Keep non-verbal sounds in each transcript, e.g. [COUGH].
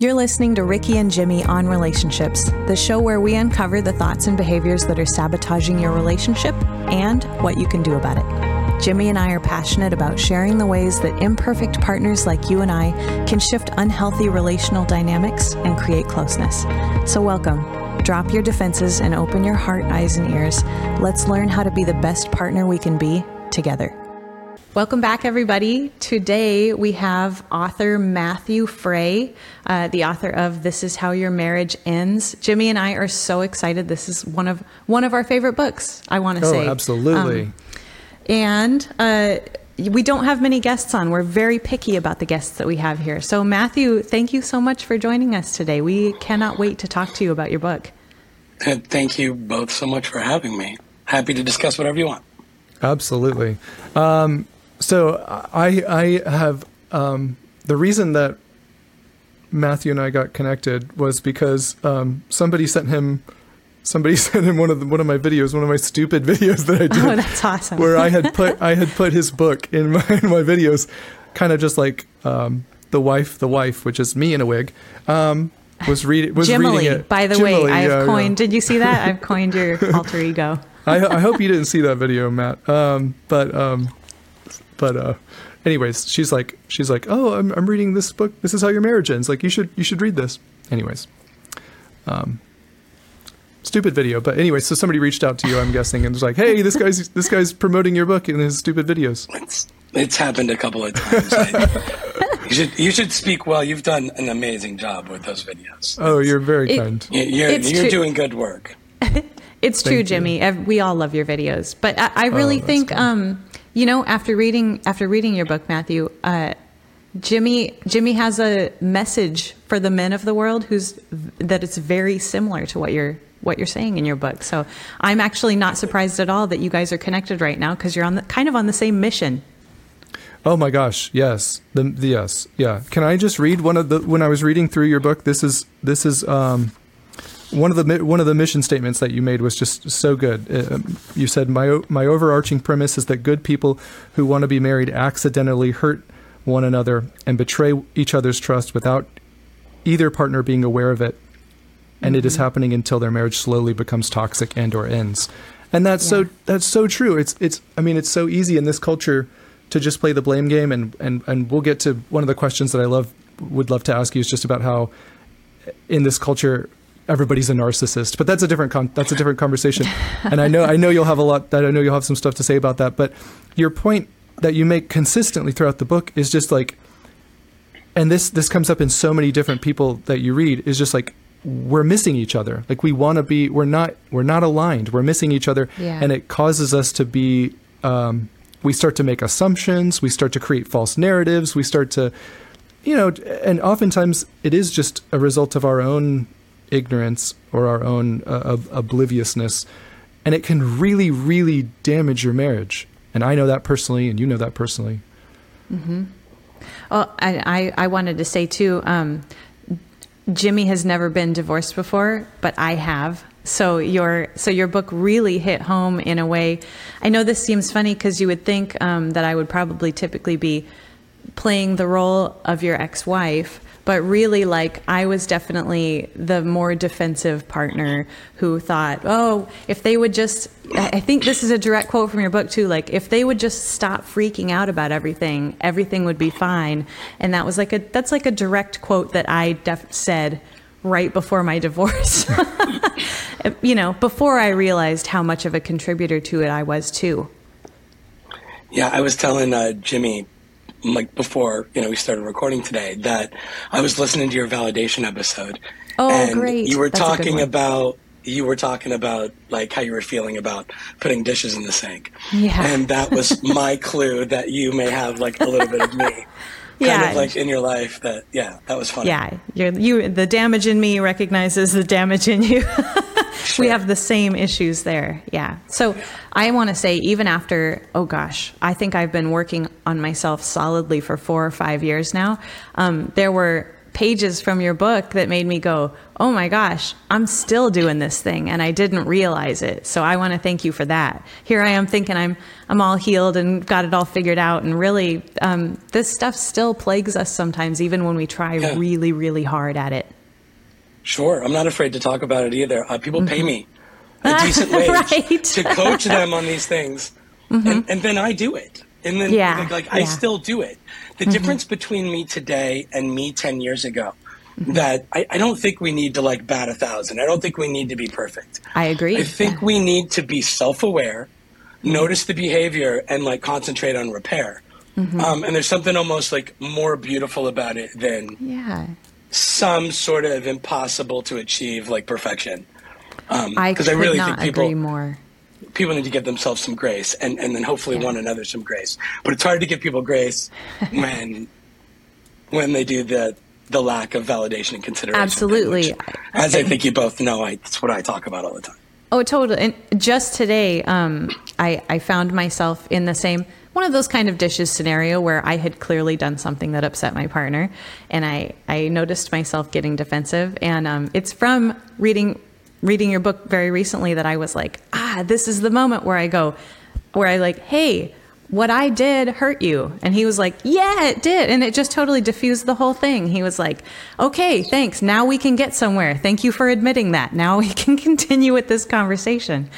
You're listening to Ricky and Jimmy on Relationships, the show where we uncover the thoughts and behaviors that are sabotaging your relationship and what you can do about it. Jimmy and I are passionate about sharing the ways that imperfect partners like you and I can shift unhealthy relational dynamics and create closeness. So, welcome. Drop your defenses and open your heart, eyes, and ears. Let's learn how to be the best partner we can be together. Welcome back, everybody. Today we have author Matthew Fray, uh, the author of "This Is How Your Marriage Ends." Jimmy and I are so excited. This is one of one of our favorite books. I want to oh, say, absolutely. Um, and uh, we don't have many guests on. We're very picky about the guests that we have here. So, Matthew, thank you so much for joining us today. We cannot wait to talk to you about your book. [LAUGHS] Thank you both so much for having me. Happy to discuss whatever you want. Absolutely. Um, so I I have um, the reason that Matthew and I got connected was because um, somebody sent him somebody [LAUGHS] sent him one of the, one of my videos, one of my stupid [LAUGHS] videos that I did. Oh, that's awesome! where I had put [LAUGHS] I had put his book in my in my videos, kind of just like um, the wife, the wife, which is me in a wig. Um, was reading was Jimily, reading it. By the Jimily, way, I have yeah, coined. yeah. Did you see that? I've coined your alter ego. I, I hope you didn't see that video, Matt. Um, but um, but uh, anyways, she's like she's like, oh, I'm I'm reading this book. This is how your marriage ends. Like you should you should read this. Anyways, um, stupid video. But anyway, so somebody reached out to you, I'm guessing, and was like, hey, this guy's this guy's promoting your book in his stupid videos. It's it's happened a couple of times. I, [LAUGHS] you should you should speak well. You've done an amazing job with those videos. Oh, you're very It- kind. You- You're you're true. doing good work. [LAUGHS] It's true, Thank you. Jimmy. Ev- We all love your videos, but I, I really Oh, think, cool. um, you know, after reading after reading your book, Matthew, uh, Jimmy Jimmy has a message for the men of the world who's that it's very similar to what you're what you're saying in your book. So I'm actually not surprised at all that you guys are connected right now because you're on the kind of on the same mission. Oh my gosh, yes, the, the yes, yeah. Can I just read one of the when I was reading through your book? This is this is um, one of the one of the mission statements that you made was just so good. Uh, um, you said my my overarching premise is that good people who want to be married accidentally hurt one another and betray each other's trust without either partner being aware of it, and it is happening until their marriage slowly becomes toxic and or ends. And that's Yeah. so that's so true. It's it's I mean it's so easy in this culture to just play the blame game and and and we'll get to one of the questions that I love would love to ask you is just about how in this culture everybody's a narcissist but that's a different con- that's a different conversation. And I know I know you'll have a lot that I know you'll have some stuff to say about that but your point that you make consistently throughout the book is just like and this this comes up in so many different people that you read is just like we're missing each other. Like we want to be we're not we're not aligned. We're missing each other. Yeah. and it causes us to be um, we start to make assumptions. We start to create false narratives. We start to you know and oftentimes it is just a result of our own ignorance or our own uh, ob- obliviousness and it can really really damage your marriage and i know that personally and you know that personally Well, I, I, I wanted to say too, um, Jimmy has never been divorced before, but I have. So your so your book really hit home in a way. I know this seems funny because you would think um, that I would probably typically be playing the role of your ex-wife, but really like I was definitely the more defensive partner who thought, "Oh, if they would just I think this is a direct quote from your book too, like if they would just stop freaking out about everything, everything would be fine." And that was like a that's like a direct quote that I def- said right before my divorce. [LAUGHS] you know, before I realized how much of a contributor to it I was too. Yeah, I was telling uh, Jimmy, like before, you know, we started recording today, that I was listening to your validation episode. Oh, and great. You were That's talking about you were talking about like how you were feeling about putting dishes in the sink. Yeah. And that was [LAUGHS] my clue that you may have like a little bit of me. [LAUGHS] Kind Yeah. of like in your life that yeah, that was funny. Yeah, you're, you the damage in me recognizes the damage in you. [LAUGHS] we have the same issues there. Yeah. So I want to say, even after, oh gosh, I think I've been working on myself solidly for four or five years now. Um, there were pages from your book that made me go, oh my gosh, I'm still doing this thing and I didn't realize it. So I want to thank you for that. Here I am thinking I'm, I'm all healed and got it all figured out. And really, um, this stuff still plagues us sometimes, even when we try yeah. really, really hard at it. Sure. I'm not afraid to talk about it either. Uh, people mm-hmm. pay me a decent [LAUGHS] wage right. to coach them on these things. Mm-hmm. And, and, then I do it. And then, yeah. like, like yeah. I still do it. The mm-hmm. difference between me today and me 10 years ago mm-hmm. that I, I, don't think we need to like bat a thousand. I don't think we need to be perfect. I agree. I think we need to be self aware, mm-hmm. notice the behavior, and like concentrate on repair. Mm-hmm. Um, and there's something almost like more beautiful about it than yeah. some sort of impossible to achieve like perfection. Um, I I really think people, agree more. People need to give themselves some grace, and, and then hopefully one another some grace. But it's hard to give people grace [LAUGHS] when when they do the the lack of validation and consideration. Absolutely. Which, as I think you both know, I, that's what I talk about all the time. Oh, totally. And just today, um, I, I found myself in the same one of those kind of dishes scenario where I had clearly done something that upset my partner, and I I noticed myself getting defensive, and um, it's from reading reading your book very recently that I was like, ah, this is the moment where I go, where I like, hey, what I did hurt you. And he was like, yeah, it did. And it just totally diffused the whole thing. He was like, okay, thanks. Now we can get somewhere. Thank you for admitting that. Now we [LAUGHS] can continue with this conversation.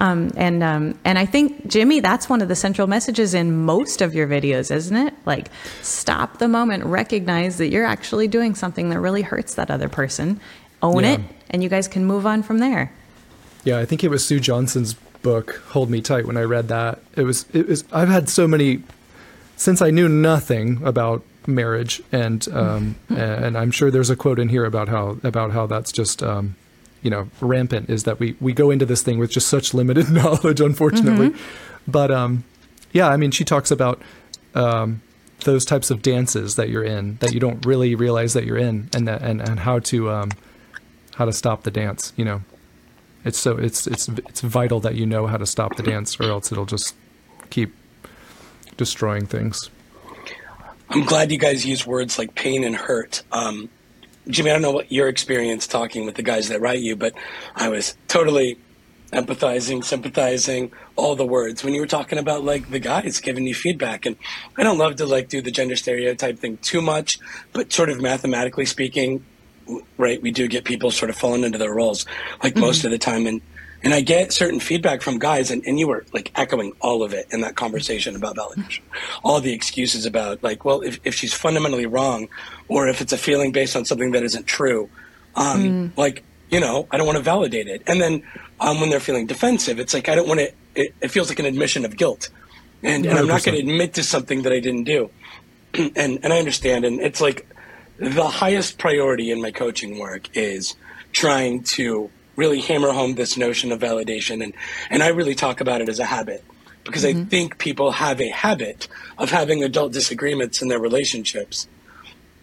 Um, and um, and I think Jimmy, that's one of the central messages in most of your videos, isn't it? Like, stop the moment, recognize that you're actually doing something that really hurts that other person, own yeah. it, and you guys can move on from there. Yeah, I think it was Sue Johnson's book, Hold Me Tight, when I read that. It was it was I've had so many since I knew nothing about marriage and um, [LAUGHS] and I'm sure there's a quote in here about how about how that's just um, you know rampant is that we we go into this thing with just such limited [LAUGHS] knowledge unfortunately mm-hmm. but um yeah i mean she talks about um those types of dances that you're in that you don't really realize that you're in and that and, and how to um how to stop the dance. You know, it's so it's it's it's vital that you know how to stop the dance, or else it'll just keep destroying things. I'm glad you guys use words like pain and hurt. Um, Jimmy, I don't know what your experience talking with the guys that write you, but I was totally empathizing, sympathizing, all the words when you were talking about like the guys giving you feedback. And I don't love to like do the gender stereotype thing too much, but sort of mathematically speaking, right, we do get people sort of falling into their roles like mm-hmm. most of the time. And, and I get certain feedback from guys, and, and you were like echoing all of it in that conversation about validation. All the excuses about, like, well, if, if she's fundamentally wrong, or if it's a feeling based on something that isn't true, um, mm. like, you know, I don't want to validate it. And then um, when they're feeling defensive, it's like, I don't want to, it, it feels like an admission of guilt. And, and I'm not going to admit to something that I didn't do. [CLEARS THROAT] and, and I understand. And it's like, the highest priority in my coaching work is trying to really hammer home this notion of validation and and I really talk about it as a habit because mm-hmm. I think people have a habit of having adult disagreements in their relationships.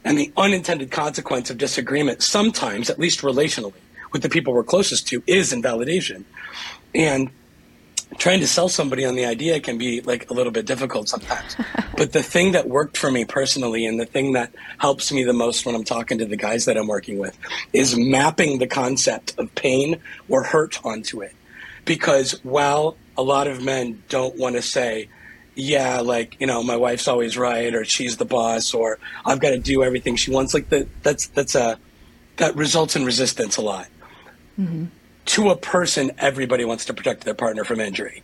And the unintended consequence of disagreement sometimes, at least relationally, with the people we're closest to is invalidation. And trying to sell somebody on the idea can be like a little bit difficult sometimes. [LAUGHS] but the thing that worked for me personally and the thing that helps me the most when I'm talking to the guys that I'm working with is mapping the concept of pain or hurt onto it. Because while a lot of men don't want to say, yeah, like, you know, my wife's always right or she's the boss or I've got to do everything she wants, like the, that's, that's a, that results in resistance a lot. Mm-hmm to a person, everybody wants to protect their partner from injury.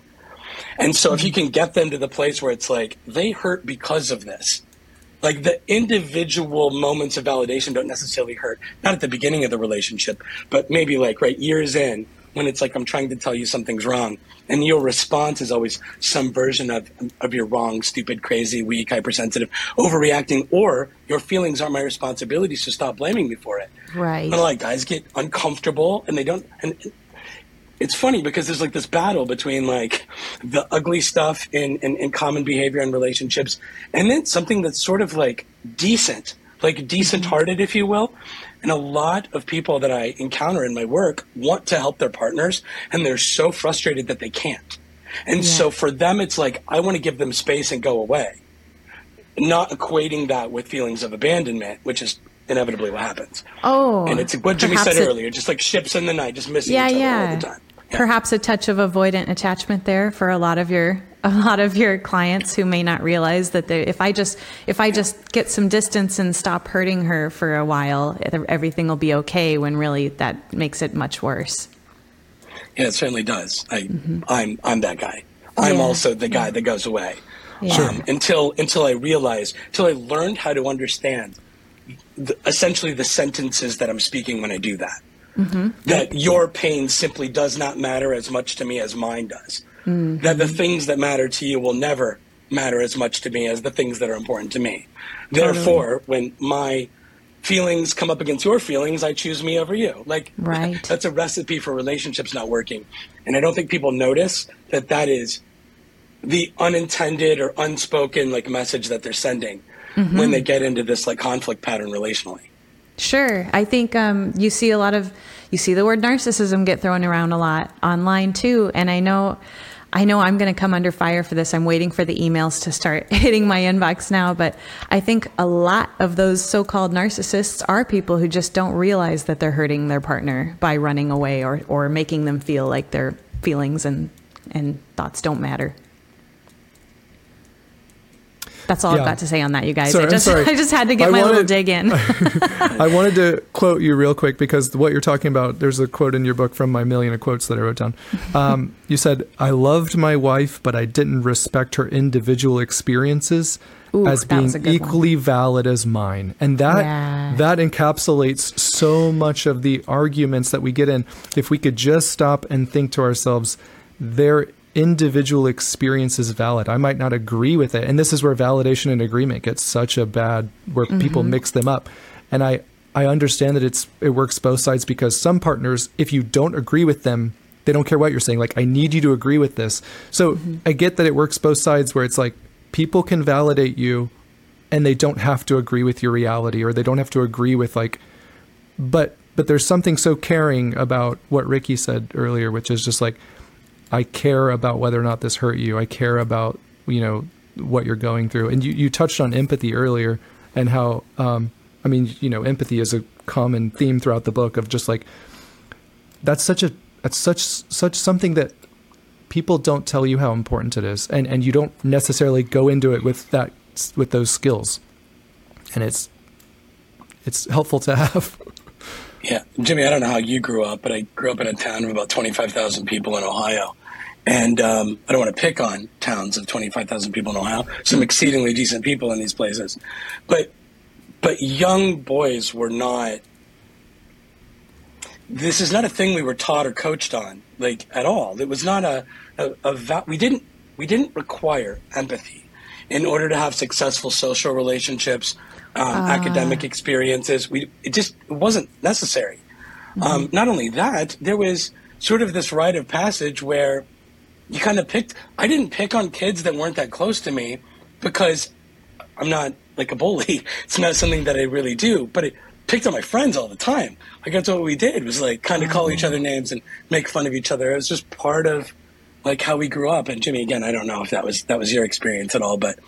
And so if you can get them to the place where it's like they hurt because of this, like the individual moments of validation don't necessarily hurt, not at the beginning of the relationship, but maybe like right years in when it's like I'm trying to tell you something's wrong, and your response is always some version of of your wrong, stupid, crazy, weak, hypersensitive, overreacting, or your feelings aren't my responsibility, so stop blaming me for it. Right. And like guys get uncomfortable, and they don't. And it's funny because there's like this battle between like the ugly stuff in, in, in common behavior and relationships, and then something that's sort of like decent, like mm-hmm. decent hearted, if you will. And a lot of people that I encounter in my work want to help their partners, and they're so frustrated that they can't. And yeah. so for them, it's like, I want to give them space and go away. Not equating that with feelings of abandonment, which is inevitably what happens. Oh, and it's what Jimmy said it- earlier, just like ships in the night, just missing yeah, each other yeah. all the time. Perhaps a touch of avoidant attachment there for a lot of your a lot of your clients who may not realize that they, if I just if I just get some distance and stop hurting her for a while, everything will be okay. When really that makes it much worse. Yeah, it certainly does. I, I'm I'm that guy. I'm Yeah. also the guy that goes away. Yeah. Um, until until I realized, until I learned how to understand, the, essentially the sentences that I'm speaking when I do that. Mm-hmm. That your pain simply does not matter as much to me as mine does. Mm-hmm. That the things that matter to you will never matter as much to me as the things that are important to me. Therefore, when my feelings come up against your feelings, I choose me over you. Like, Right. that's a recipe for relationships not working. And I don't think people notice that that is the unintended or unspoken like message that they're sending mm-hmm. when they get into this like conflict pattern relationally. Sure. I think um, you see a lot of you see the word narcissism get thrown around a lot online too, and I know. I know I'm going to come under fire for this. I'm waiting for the emails to start [LAUGHS] hitting my inbox now, but I think a lot of those so-called narcissists are people who just don't realize that they're hurting their partner by running away or, or making them feel like their feelings and, and thoughts don't matter. That's all Yeah. I've got to say on that, you guys. Sorry, I just. [LAUGHS] I just had to get I my little dig in. [LAUGHS] I wanted to quote you real quick because what you're talking about, there's a quote in your book from my million of quotes that I wrote down. Um, [LAUGHS] you said, I loved my wife, but I didn't respect her individual experiences Ooh, as being good one. equally valid as mine. And that Yeah. that encapsulates so much of the arguments that we get in. If we could just stop and think to ourselves, their individual experience is valid. I might not agree with it. And this is where validation and agreement gets such a bad where mm-hmm. people mix them up. And I I understand that it's it works both sides because some partners, if you don't agree with them, they don't care what you're saying. Like, I need you to agree with this. So mm-hmm. I get that it works both sides where it's like people can validate you and they don't have to agree with your reality or they don't have to agree with like but but there's something so caring about what Ricky said earlier, which is just like I care about whether or not this hurt you. I care about you know what you're going through, and you you touched on empathy earlier and how um, I mean you know empathy is a common theme throughout the book of just like that's such a that's such such something that people don't tell you how important it is, and and you don't necessarily go into it with that with those skills, and it's it's helpful to have. [LAUGHS] Yeah, Jimmy, I don't know how you grew up, but I grew up in a town of about 25,000 people in Ohio. And um, I don't want to pick on towns of 25,000 people in Ohio. Some exceedingly decent people in these places. But but young boys were not this is not a thing we were taught or coached on like at all. It was not a, a, a va- we didn't we didn't require empathy in order to have successful social relationships um, academic experiences. We it just it wasn't necessary. Um, not only that there was sort of this rite of passage where you kind of picked i didn't pick on kids that weren't that close to me because I'm not like a bully. [LAUGHS] It's not something that I really do, but I picked on my friends all the time. Like that's what we did was like kind of call each other names and make fun of each other. It was just part of like how we grew up. And Jimmy, again, I don't know if that was that was your experience at all, but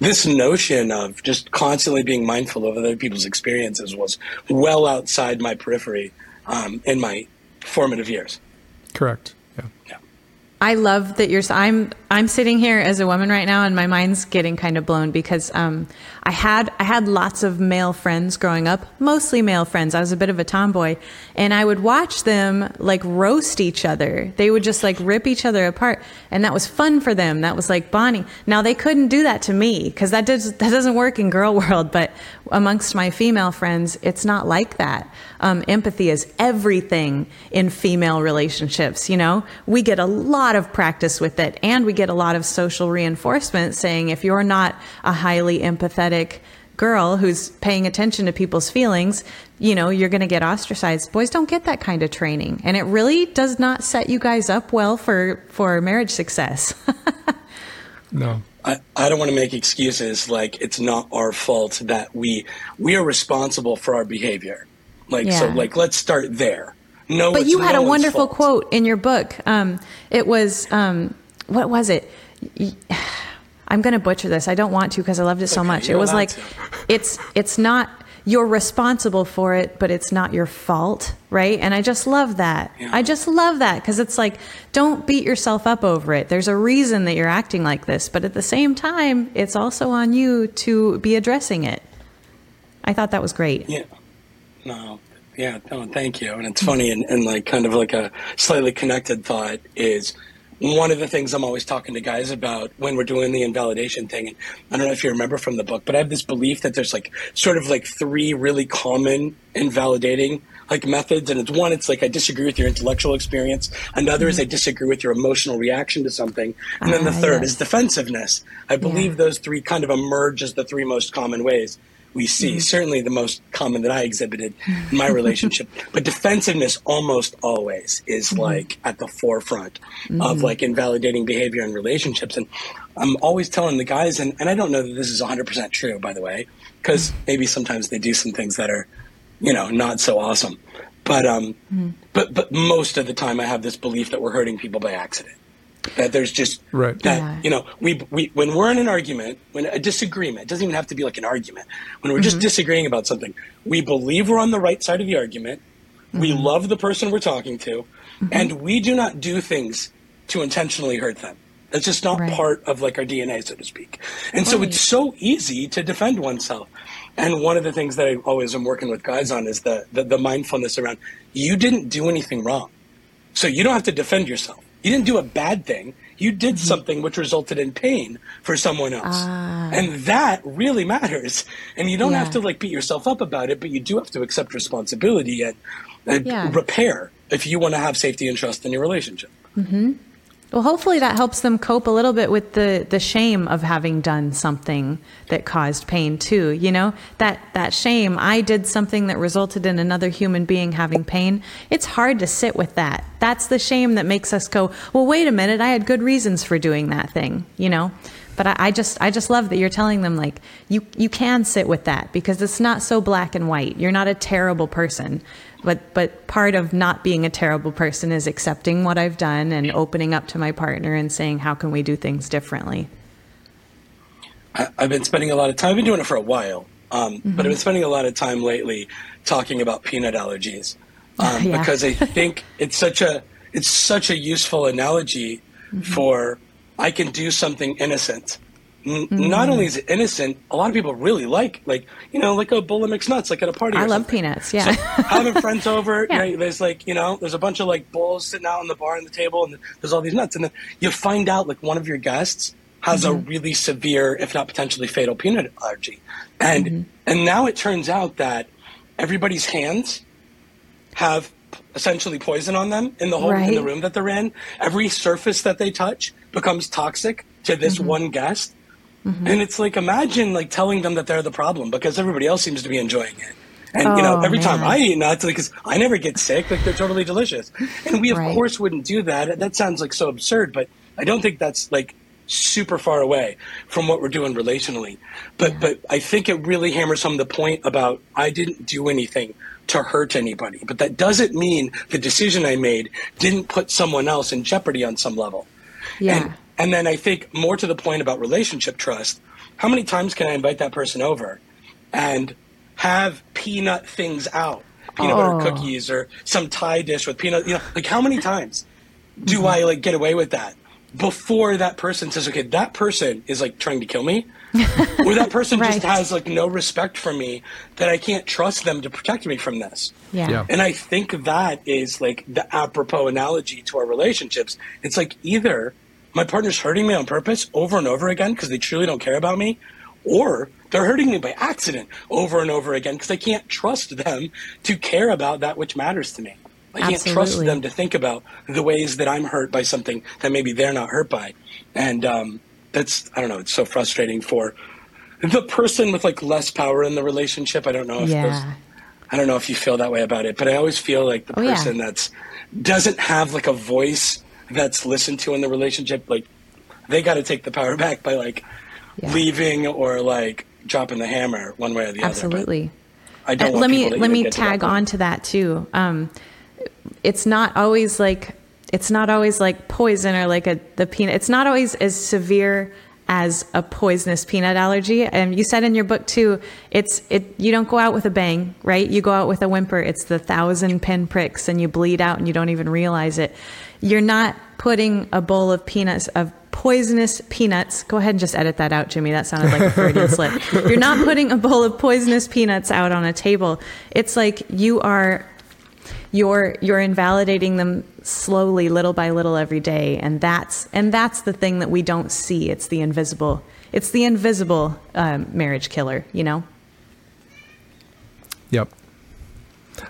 this notion of just constantly being mindful of other people's experiences was well outside my periphery um, in my formative years. Correct. I love that you're. I'm I'm sitting here as a woman right now, and my mind's getting kind of blown because um, I had I had lots of male friends growing up, mostly male friends. I was a bit of a tomboy, and I would watch them like roast each other. They would just like rip each other apart, and that was fun for them. That was like bonding. Now they couldn't do that to me because that does that doesn't work in girl [LAUGHS] world. But amongst my female friends, it's not like that. Um, empathy is everything in female relationships. You know, we get a lot of practice with it, and we get a lot of social reinforcement saying if you're not a highly empathetic girl who's paying attention to people's feelings, you know, you're going to get ostracized. Boys don't get that kind of training, and it really does not set you guys up well for for marriage success. [LAUGHS] No. I, I don't want to make excuses like it's not our fault that we we are responsible for our behavior. Like so like let's start there. No, But it's you had no a wonderful fault. quote in your book. Um, it was, um, what was it? I'm going to butcher this. I don't want to because I loved it so Okay, much. It was like, to. [LAUGHS] it's it's not you're responsible for it, but it's not your fault, right? And I just love that. Yeah. I just love that because it's like, don't beat yourself up over it. There's a reason that you're acting like this, but at the same time, it's also on you to be addressing it. I thought that was great. Yeah. No. Yeah. No. Thank you. And it's funny, and, and like kind of like a slightly connected thought is one of the things I'm always talking to guys about when we're doing the invalidation thing. And I don't know if you remember from the book, but I have this belief that there's like sort of like three really common invalidating like methods. And it's one, it's like I disagree with your intellectual experience. Another is I disagree with your emotional reaction to something. And then the Ah, third yes. is defensiveness. I believe those three kind of emerge as the three most common ways we see. Mm-hmm. Certainly the most common that I exhibited in my [LAUGHS] relationship. But defensiveness almost always is mm-hmm. like at the forefront of mm-hmm. like invalidating behavior in relationships. And I'm always telling the guys, and, and I don't know that this is 100% true, by the way, because maybe sometimes they do some things that are, you know, not so awesome. But um, but but most of the time, I have this belief that we're hurting people by accident. That there's just Right. that Yeah. you know we we when we're in an argument, when a disagreement it doesn't even have to be like an argument. When we're just mm-hmm. disagreeing about something, we believe we're on the right side of the argument. We mm-hmm. love the person we're talking to, mm-hmm. and we do not do things to intentionally hurt them. That's just not Right. part of like our DNA, so to speak. And so it's so easy to defend oneself. And one of the things that I always am working with guys on is the, the, the mindfulness around you didn't do anything wrong. So you don't have to defend yourself. You didn't do a bad thing. You did Mm-hmm. something which resulted in pain for someone else. Ah. And that really matters. And you don't have to like beat yourself up about it, but you do have to accept responsibility and, and Yeah. repair if you want to have safety and trust in your relationship. Well, hopefully that helps them cope a little bit with the, the shame of having done something that caused pain too. You know, that, that shame, I did something that resulted in another human being having pain. It's hard to sit with that. That's the shame that makes us go, well, wait a minute. I had good reasons for doing that thing, you know? But I, I just, I just love that you're telling them like, you, you can sit with that because it's not so black and white. You're not a terrible person. But, but part of not being a terrible person is accepting what I've done and opening up to my partner and saying, how can we do things differently? I, I've been spending a lot of time, I've been doing it for a while, um, but I've been spending a lot of time lately talking about peanut allergies [LAUGHS] um, Yeah. because I think it's such a it's such a useful analogy for I can do something innocent. N- Not only mm. is it innocent, a lot of people really like like you know like a bowl of mixed nuts like at a party. I love something. peanuts. Yeah. So [LAUGHS] having friends over, [LAUGHS] Yeah. you know, there's like, you know, there's a bunch of like bowls sitting out on the bar on the table and there's all these nuts. And then you find out like one of your guests has a mm-hmm. really severe, if not potentially fatal peanut allergy. And, mm-hmm. and now it turns out that everybody's hands have essentially poison on them in the whole in the room that they're in. Every surface that they touch becomes toxic to this mm-hmm. one guest. Mm-hmm. And it's like imagine like telling them that they're the problem because everybody else seems to be enjoying it. And you know, Oh, every time. I eat nuts, because I never get sick, like they're totally delicious. And we of Right. course wouldn't do that. That sounds like so absurd, but I don't think that's like super far away from what we're doing relationally. But but I think it really hammers home the point about I didn't do anything to hurt anybody. But that doesn't mean the decision I made didn't put someone else in jeopardy on some level. Yeah. And, and then I think more to the point about relationship trust, how many times can I invite that person over and have peanut things out? Peanut Oh. butter cookies or some Thai dish with peanut, you know, like how many times do Mm-hmm. I like get away with that before that person says, okay, that person is like trying to kill me? or that person [LAUGHS] Right. just has like no respect for me that I can't trust them to protect me from this. yeah. Yeah. And I think that is like the apropos analogy to our relationships. It's like either my partner's hurting me on purpose over and over again because they truly don't care about me, or they're hurting me by accident over and over again because I can't trust them to care about that which matters to me. I can't trust them to think about the ways that I'm hurt by something that maybe they're not hurt by. And um, that's, I don't know, it's so frustrating for the person with like less power in the relationship. I don't know if those Yeah. I don't know if you feel that way about it, but I always feel like the Oh, yeah. person that's doesn't have like a voice that's listened to in the relationship, like they got to take the power [LAUGHS] back by like Yeah. leaving or like dropping the hammer one way or the Absolutely. other. Absolutely. I don't Uh, let me let me get to tag on to that too. Um, it's not always like it's not always like poison or like a the peanut. It's not always as severe as a poisonous peanut allergy. And you said in your book too, it's it you don't go out with a bang, right? You go out with a whimper. It's the thousand pin pricks and you bleed out and you don't even realize it. You're not putting a bowl of peanuts of poisonous peanuts. Go ahead and just edit that out, Jimmy. That sounded like a Freudian [LAUGHS] slip. You're not putting a bowl of poisonous peanuts out on a table. It's like you are you're you're invalidating them slowly little by little every day. And that's and that's the thing that we don't see. It's the invisible it's the invisible um, marriage killer you know? Yep.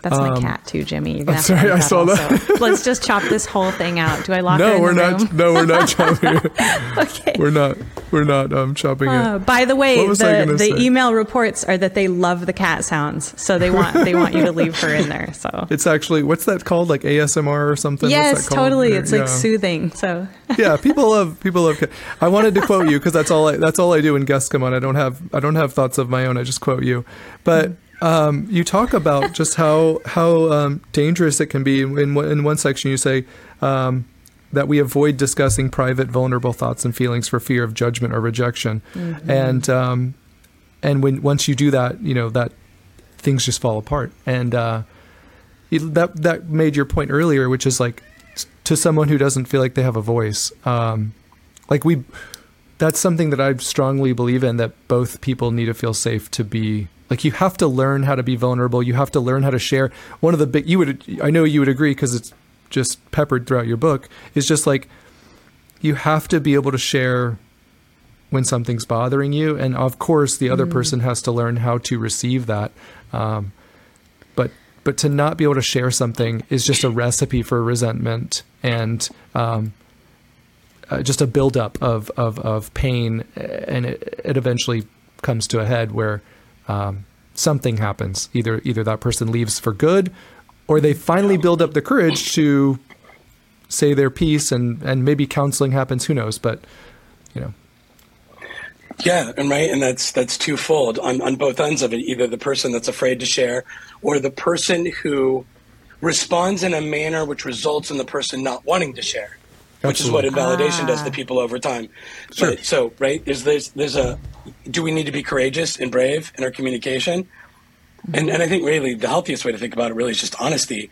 That's my Um, cat too jimmy you're gonna have sorry, I saw that. [LAUGHS] let's just chop this whole thing out do i lock No, in we're not. No, we're not [LAUGHS] chopping. it. [LAUGHS] okay We're not. We're not um, chopping Uh, it. by the way, What was I the, the email reports are that they love the cat sounds, so they want they want you to leave her in there. So It's actually what's that called? Like ASMR or something? Yes, totally, Yeah, it's like soothing. So yeah, people love people love. I wanted to quote you because that's all I that's all I do when guests come on. I don't have I don't have thoughts of my own. I just quote you. But um, you talk about just how how um, dangerous it can be. In one, in one section, you say um, that we avoid discussing private, vulnerable thoughts and feelings for fear of judgment or rejection, and um, and when once you do that, you know that things just fall apart. And uh, it- that that made your point earlier, which is like to someone who doesn't feel like they have a voice. Um, like we, that's something that I strongly believe in. That both people need to feel safe to be. Like you have to learn how to be vulnerable. You have to learn how to share. One of the big you would I know you would agree because it's just peppered throughout your book. Is just like you have to be able to share when something's bothering you, and of course the other person has to learn how to receive that. Um, but but to not be able to share something is just a recipe for resentment and um, uh, just a buildup of, of, of pain, and it, it eventually comes to a head where um, something happens. Either either that person leaves for good, or they finally build up the courage to say their piece, and, and maybe counseling happens. Who knows? But you know, Yeah, and right, and that's that's twofold on on both ends of it. Either the person that's afraid to share, or the person who responds in a manner which results in the person not wanting to share, which is what invalidation does to ah. people over time. Sure. But, so, right, there's there's there's a do we need to be courageous and brave in our communication? And and I think really the healthiest way to think about it really is just honesty.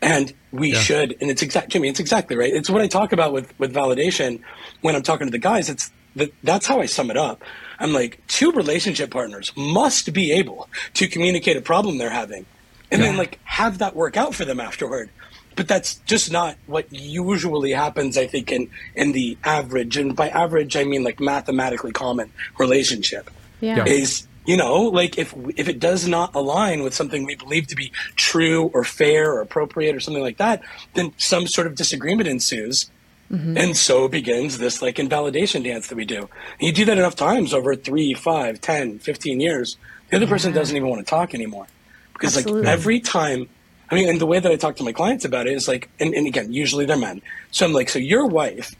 And we Yeah. should, and it's exact, Jimmy. It's exactly right. It's what I talk about with with validation when I'm talking to the guys. It's that that's how I sum it up. I'm like, two relationship partners must be able to communicate a problem they're having, and then like have that work out for them afterward. But that's just not what usually happens. I think in in the average, and by average I mean like mathematically common relationship yeah, Yeah. is you know like if if it does not align with something we believe to be true or fair or appropriate or something like that then some sort of disagreement ensues mm-hmm. and so begins this like invalidation dance that we do and you do that enough times over three five ten fifteen years the other person doesn't even want to talk anymore because Absolutely. like every time i mean and the way that i talk to my clients about it is like and, and again usually they're men. So i'm like so your wife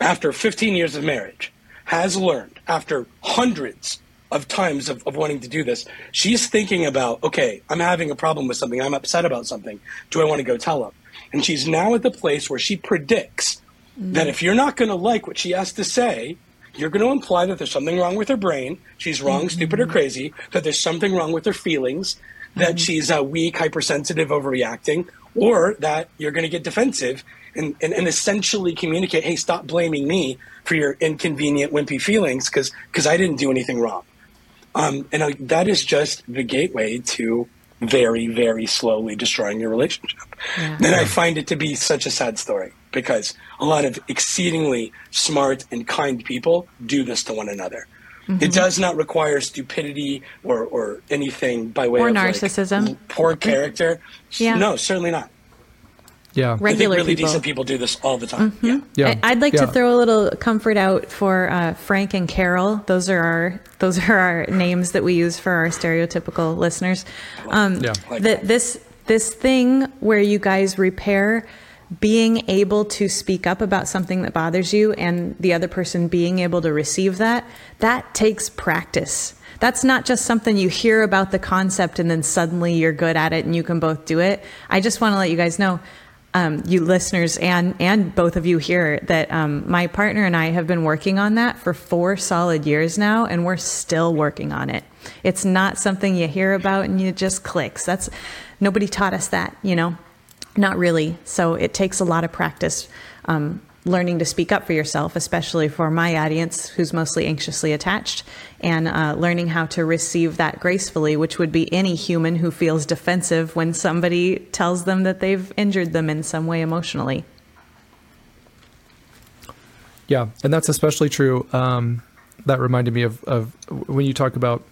after 15 years of marriage has learned after hundreds of times of, of wanting to do this she's thinking about okay i'm having a problem with something. I'm upset about something. Do i want to go tell him and she's now at the place where she predicts that if you're not going to like what she has to say you're going to imply that there's something wrong with her brain. She's wrong stupid or mm-hmm. crazy that there's something wrong with her feelings that she's uh, weak hypersensitive overreacting or that you're going to get defensive and, and, and essentially communicate hey stop blaming me for your inconvenient wimpy feelings because i didn't do anything wrong um, and uh, that is just the gateway to very, very slowly destroying your relationship. Yeah. And I find it to be such a sad story because a lot of exceedingly smart and kind people do this to one another. Mm-hmm. It does not require stupidity or, or anything by way Or of like, narcissism. l- poor character. Yeah. No, certainly not. yeah, I think regular really people. decent people do this all the time. Yeah. yeah. I- I'd like yeah. to throw a little comfort out for uh, Frank and Carol. Those are our those are our names that we use for our stereotypical listeners. Um, Yeah. The- that. this this thing where you guys repair being able to speak up about something that bothers you and the other person being able to receive that that takes practice that's not just something you hear about the concept and then suddenly you're good at it and you can both do it i just want to let you guys know um, you listeners and and both of you here that um, my partner and I have been working on that for four solid years now, and we're still working on it. It's not something you hear about and you just clicks. That's nobody taught us that, you know, not really. So it takes a lot of practice. Um, learning to speak up for yourself, especially for my audience who's mostly anxiously attached, and uh, learning how to receive that gracefully, which would be any human who feels defensive when somebody tells them that they've injured them in some way emotionally. Yeah, and that's especially true. Um, that reminded me of, of when you talk about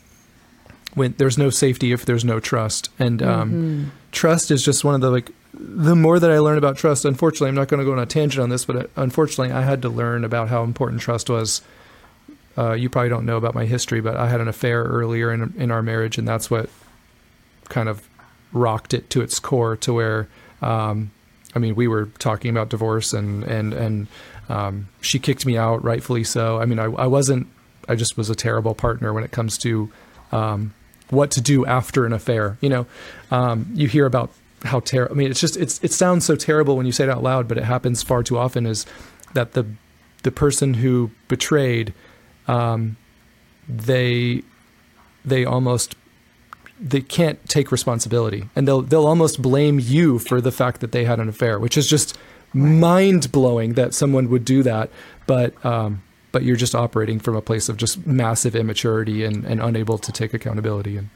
when there's no safety if there's no trust, and um, mm-hmm. trust is just one of the like the more that I learn about trust, unfortunately, I'm not going to go on a tangent on this, but uh, unfortunately, I had to learn about how important trust was. Uh, you probably don't know about my history, but I had an affair earlier in in our marriage, and that's what kind of rocked it to its core. To where, um, I mean, we were talking about divorce, and and and um, she kicked me out, rightfully so. I mean, I, I wasn't. I just was a terrible partner when it comes to um, what to do after an affair. You know, um, you hear about how terrible. I mean, it's just it's it sounds so terrible when you say it out loud, but it happens far too often. Is that the the person who betrayed, um, they they almost they can't take responsibility, and they'll they'll almost blame you for the fact that they had an affair, which is just mind blowing that someone would do that. But um, but you're just operating from a place of just massive immaturity and, and unable to take accountability and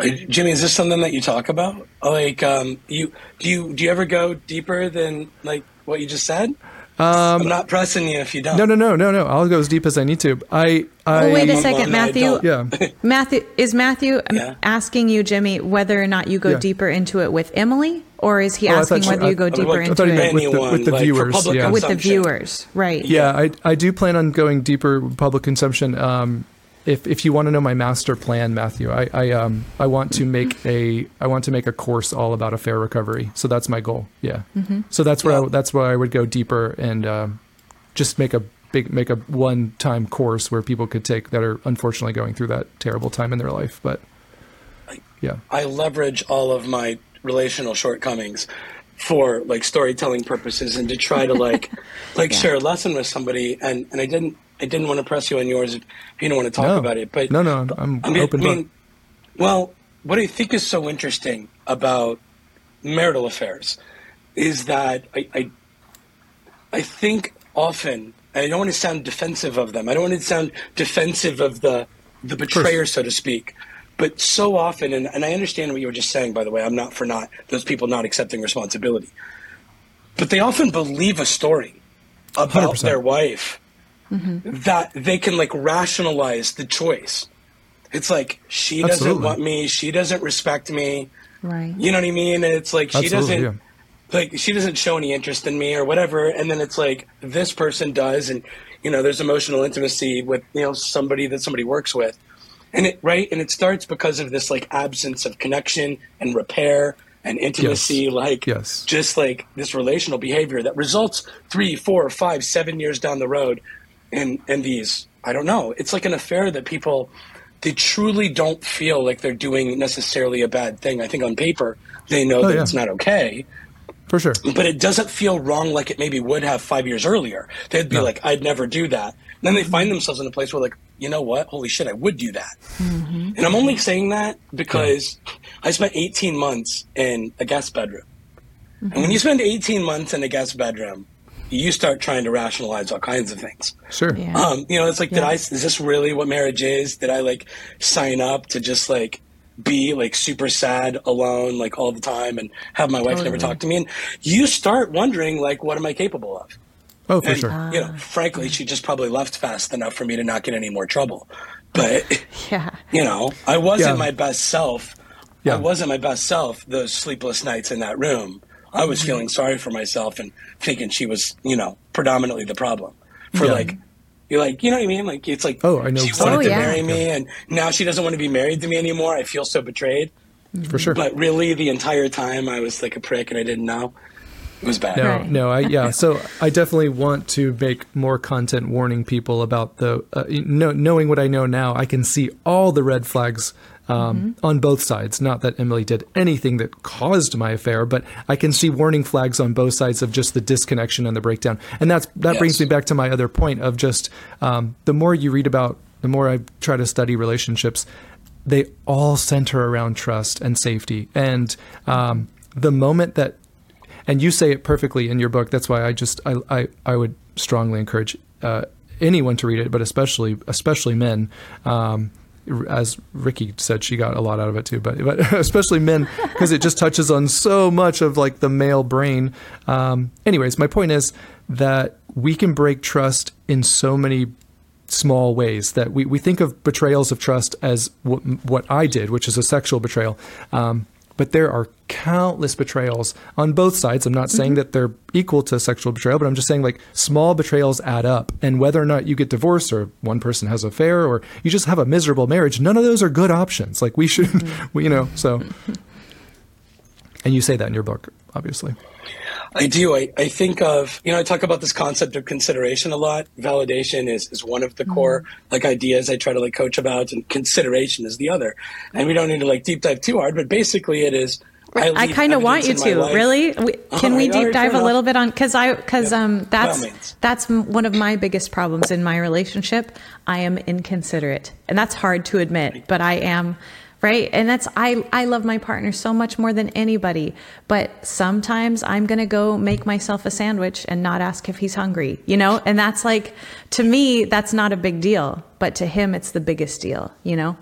Jimmy, is this something that you talk about? Like, um, you do you do you ever go deeper than like what you just said? Um, I'm not pressing you if you don't. No, no, no, no, no. I'll go as deep as I need to. I, I oh, wait a second, Matthew. Yeah, [LAUGHS] Matthew is Matthew yeah. asking you, Jimmy, whether or not you go yeah. deeper into it with Emily, or is he oh, asking whether you, you go deeper into it with the, with the like viewers? Yeah. With the viewers, right? Yeah, I, I do plan on going deeper with public consumption. Um, if if you want to know my master plan, Matthew, I I um I want to make a I want to make a course all about affair recovery. So that's my goal. Yeah. Mm-hmm. So that's where I, that's where I would go deeper and um, just make a big make a one time course where people could take that are unfortunately going through that terrible time in their life. But yeah, I leverage all of my relational shortcomings for like storytelling purposes and to try to like [LAUGHS] like yeah. share a lesson with somebody and and I didn't I didn't want to press you on yours if you don't want to talk no. about it. But no, no, I'm I mean, open. I mean, well, what I think is so interesting about marital affairs is that I, I, I think often I don't want to sound defensive of them. I don't want to sound defensive of the the betrayer, so to speak. But so often, and, and I understand what you were just saying, by the way, I'm not for not those people not accepting responsibility. But they often believe a story about 100%. their wife mm-hmm. that they can like rationalize the choice. It's like she doesn't want me, she doesn't respect me. Right. You know what I mean? And It's like she doesn't yeah. like she doesn't show any interest in me or whatever and then it's like this person does and you know there's emotional intimacy with you know somebody that somebody works with. And it right and it starts because of this like absence of connection and repair and intimacy, yes. like yes. just like this relational behavior that results three, four, five, seven years down the road in in these I don't know. It's like an affair that people they truly don't feel like they're doing necessarily a bad thing. I think on paper they know oh, that yeah. it's not okay. For sure. But it doesn't feel wrong like it maybe would have five years earlier. They'd be no. like, I'd never do that. And then they find themselves in a place where like, you know what? Holy shit, I would do that. Mm-hmm. And I'm only saying that because yeah. I spent 18 months in a guest bedroom. Mm-hmm. And when you spend 18 months in a guest bedroom, you start trying to rationalize all kinds of things. Sure. Yeah. Um, you know, it's like, yeah. did I, is this really what marriage is? Did I like sign up to just like be like super sad alone like all the time and have my wife totally. never talk to me? And you start wondering like, what am I capable of? Oh, for and, sure. You know, frankly, she just probably left fast enough for me to not get any more trouble. But, [LAUGHS] [LAUGHS] yeah. you know, I wasn't yeah. my best self. Yeah. I wasn't my best self those sleepless nights in that room. I was mm-hmm. feeling sorry for myself and thinking she was, you know, predominantly the problem. For yeah. like, you're like, you know what I mean? Like, it's like, oh, I know. She wanted oh, to yeah. marry me, and now she doesn't want to be married to me anymore. I feel so betrayed. For sure. But really, the entire time, I was like a prick, and I didn't know. It was bad. No, right. no, I yeah. [LAUGHS] So I definitely want to make more content warning people about the uh, know, knowing what I know now. I can see all the red flags um, mm-hmm. on both sides. Not that Emily did anything that caused my affair, but I can see warning flags on both sides of just the disconnection and the breakdown. And that's that yes. brings me back to my other point of just um, the more you read about, the more I try to study relationships. They all center around trust and safety. And um, the moment that, and you say it perfectly in your book. That's why I just I I, I would strongly encourage uh, anyone to read it, but especially especially men. Um, as Ricky said, she got a lot out of it too, but, but [LAUGHS] especially men because it just touches on so much of like the male brain. Um, anyways, my point is that we can break trust in so many small ways that we, we think of betrayals of trust as what, what I did, which is a sexual betrayal. Um, but there are countless betrayals on both sides. I'm not saying mm-hmm. that they're equal to sexual betrayal, but I'm just saying like small betrayals add up. And whether or not you get divorced or one person has an affair or you just have a miserable marriage, none of those are good options. Like we should, [LAUGHS] mm-hmm. you know, so. [LAUGHS] And you say that in your book, obviously. I do. I, I think of, you know, I talk about this concept of consideration a lot. Validation is, is one of the mm-hmm. core like ideas I try to like coach about and consideration is the other. And we don't need to like deep dive too hard, but basically it is I, I kind of want you to. Really? Can we deep dive a little bit on cuz I yeah, um that's that's one of my biggest problems in my relationship. I am inconsiderate. And that's hard to admit, but I am right? And that's i i love my partner so much more than anybody but sometimes i'm going to go make myself a sandwich and not ask if he's hungry you know? And that's like to me that's not a big deal but to him it's the biggest deal you know?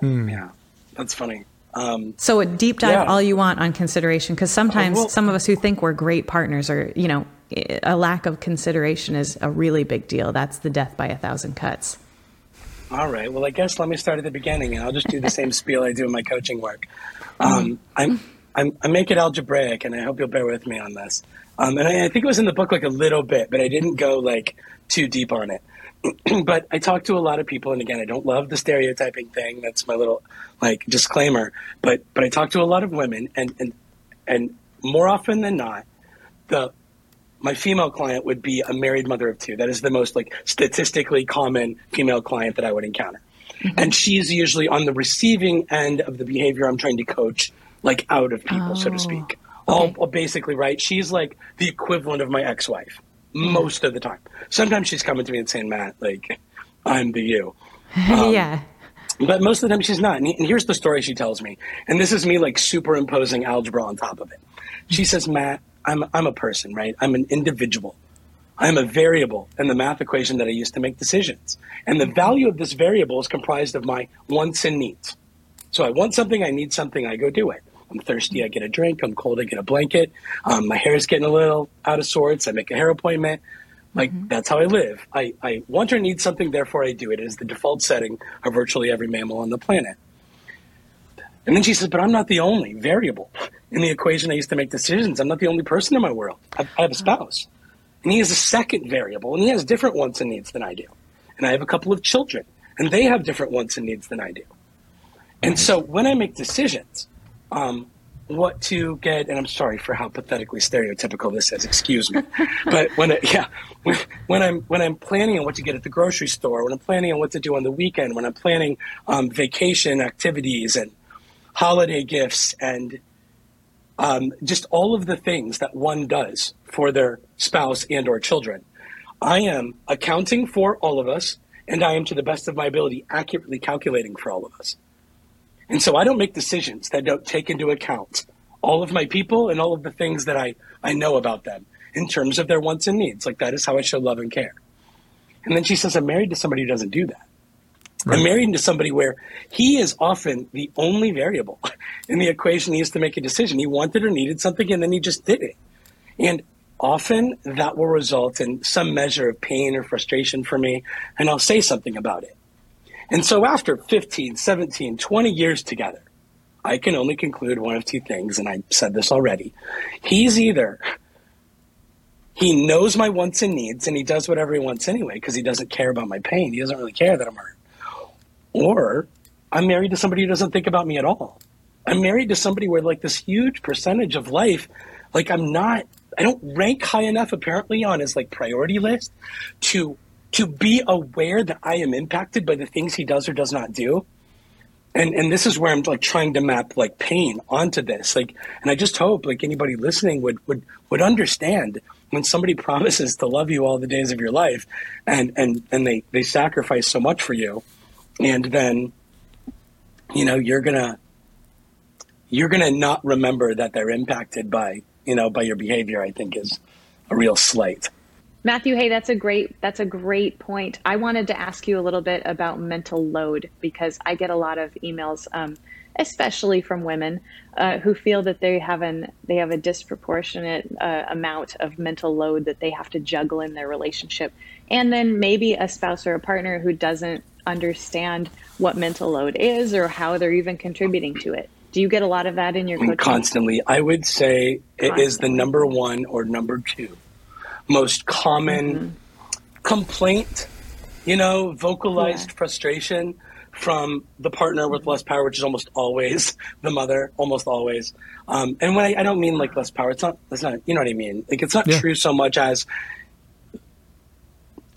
Hmm. yeah. That's funny. Um, so a deep dive yeah. all you want on consideration because sometimes well, some of us who think we're great partners are you know a lack of consideration is a really big deal. That's the death by a thousand cuts all right. Well, I guess let me start at the beginning, and I'll just do the same [LAUGHS] spiel I do in my coaching work. Um, I'm, I'm, I make it algebraic, and I hope you'll bear with me on this. Um, and I, I, think it was in the book like a little bit, but I didn't go like too deep on it. [CLEARS THROAT] but I talk to a lot of people, and again, I don't love the stereotyping thing. That's my little like disclaimer. But but I talk to a lot of women, and and and more often than not, the my female client would be a married mother of two. That is the most like statistically common female client that I would encounter. Mm-hmm. And she's usually on the receiving end of the behavior I'm trying to coach, like out of people, oh, so to oh, speak. Okay. All, basically, right? She's like the equivalent of my ex wife mm-hmm. most of the time. Sometimes she's coming to me and saying, Matt, like, I'm the you. [LAUGHS] Um, yeah. But most of the time she's not. And here's the story she tells me. And this is me like superimposing algebra on top of it. She says, Matt, I'm, I'm a person, right? I'm an individual. I'm a variable in the math equation that I use to make decisions. And the value of this variable is comprised of my wants and needs. So I want something, I need something, I go do it. I'm thirsty, I get a drink. I'm cold, I get a blanket. Um, my hair is getting a little out of sorts. I make a hair appointment. Like mm-hmm. that's how I live. I, I want or need something, therefore I do it. It is the default setting of virtually every mammal on the planet. And then she says, but I'm not the only variable in the equation I used to make decisions. I'm not the only person in my world. I, I have a spouse. And he is a second variable, and he has different wants and needs than I do. And I have a couple of children, and they have different wants and needs than I do. And so when I make decisions, um, what to get, and I'm sorry for how pathetically stereotypical this is. Excuse me, [LAUGHS] but when it, yeah, when, when, I'm when I'm planning on what to get at the grocery store, when I'm planning on what to do on the weekend, when I'm planning um, vacation activities and holiday gifts and um, just all of the things that one does for their spouse and or children. I am accounting for all of us, and I am, to the best of my ability, accurately calculating for all of us. And so I don't make decisions that don't take into account all of my people and all of the things that I, I know about them in terms of their wants and needs. Like that is how I show love and care. And then she says, I'm married to somebody who doesn't do that. Right. I'm married to somebody where he is often the only variable [LAUGHS] in the equation he has to make a decision. He wanted or needed something and then he just did it. And often that will result in some measure of pain or frustration for me, and I'll say something about it. And so after 15, 17, 20 years together, I can only conclude one of two things, and I said this already. He's either he knows my wants and needs and he does whatever he wants anyway because he doesn't care about my pain. He doesn't really care that I'm hurt. Or I'm married to somebody who doesn't think about me at all. I'm married to somebody where like this huge percentage of life, like I'm not, I don't rank high enough apparently on his like priority list to to be aware that I am impacted by the things he does or does not do. and and this is where I'm like trying to map like pain onto this. Like, and I just hope like anybody listening would would would understand when somebody [LAUGHS] promises to love you all the days of your life, and and and they they sacrifice so much for you, and then, you know, you're gonna you're gonna not remember that they're impacted by you know by your behavior. I think is a real slight. Matthew, hey, that's a great that's a great point. I wanted to ask you a little bit about mental load because I get a lot of emails, um, especially from women uh, who feel that they have an they have a disproportionate uh, amount of mental load that they have to juggle in their relationship, and then maybe a spouse or a partner who doesn't understand what mental load is or how they're even contributing to it. Do you get a lot of that in your coaching? Constantly, I would say it Constantly. is the number one or number two most common mm-hmm. complaint, you know, vocalized yeah. frustration from the partner with less power, which is almost always [LAUGHS] the mother, almost always. Um, and when I, I, don't mean like less power, it's not, it's not, you know what I mean? Like it's not yeah. true so much as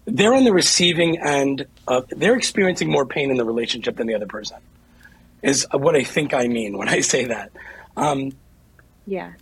they're on the receiving end of, they're experiencing more pain in the relationship than the other person is what I think I mean when I [LAUGHS] say that. Um, yeah.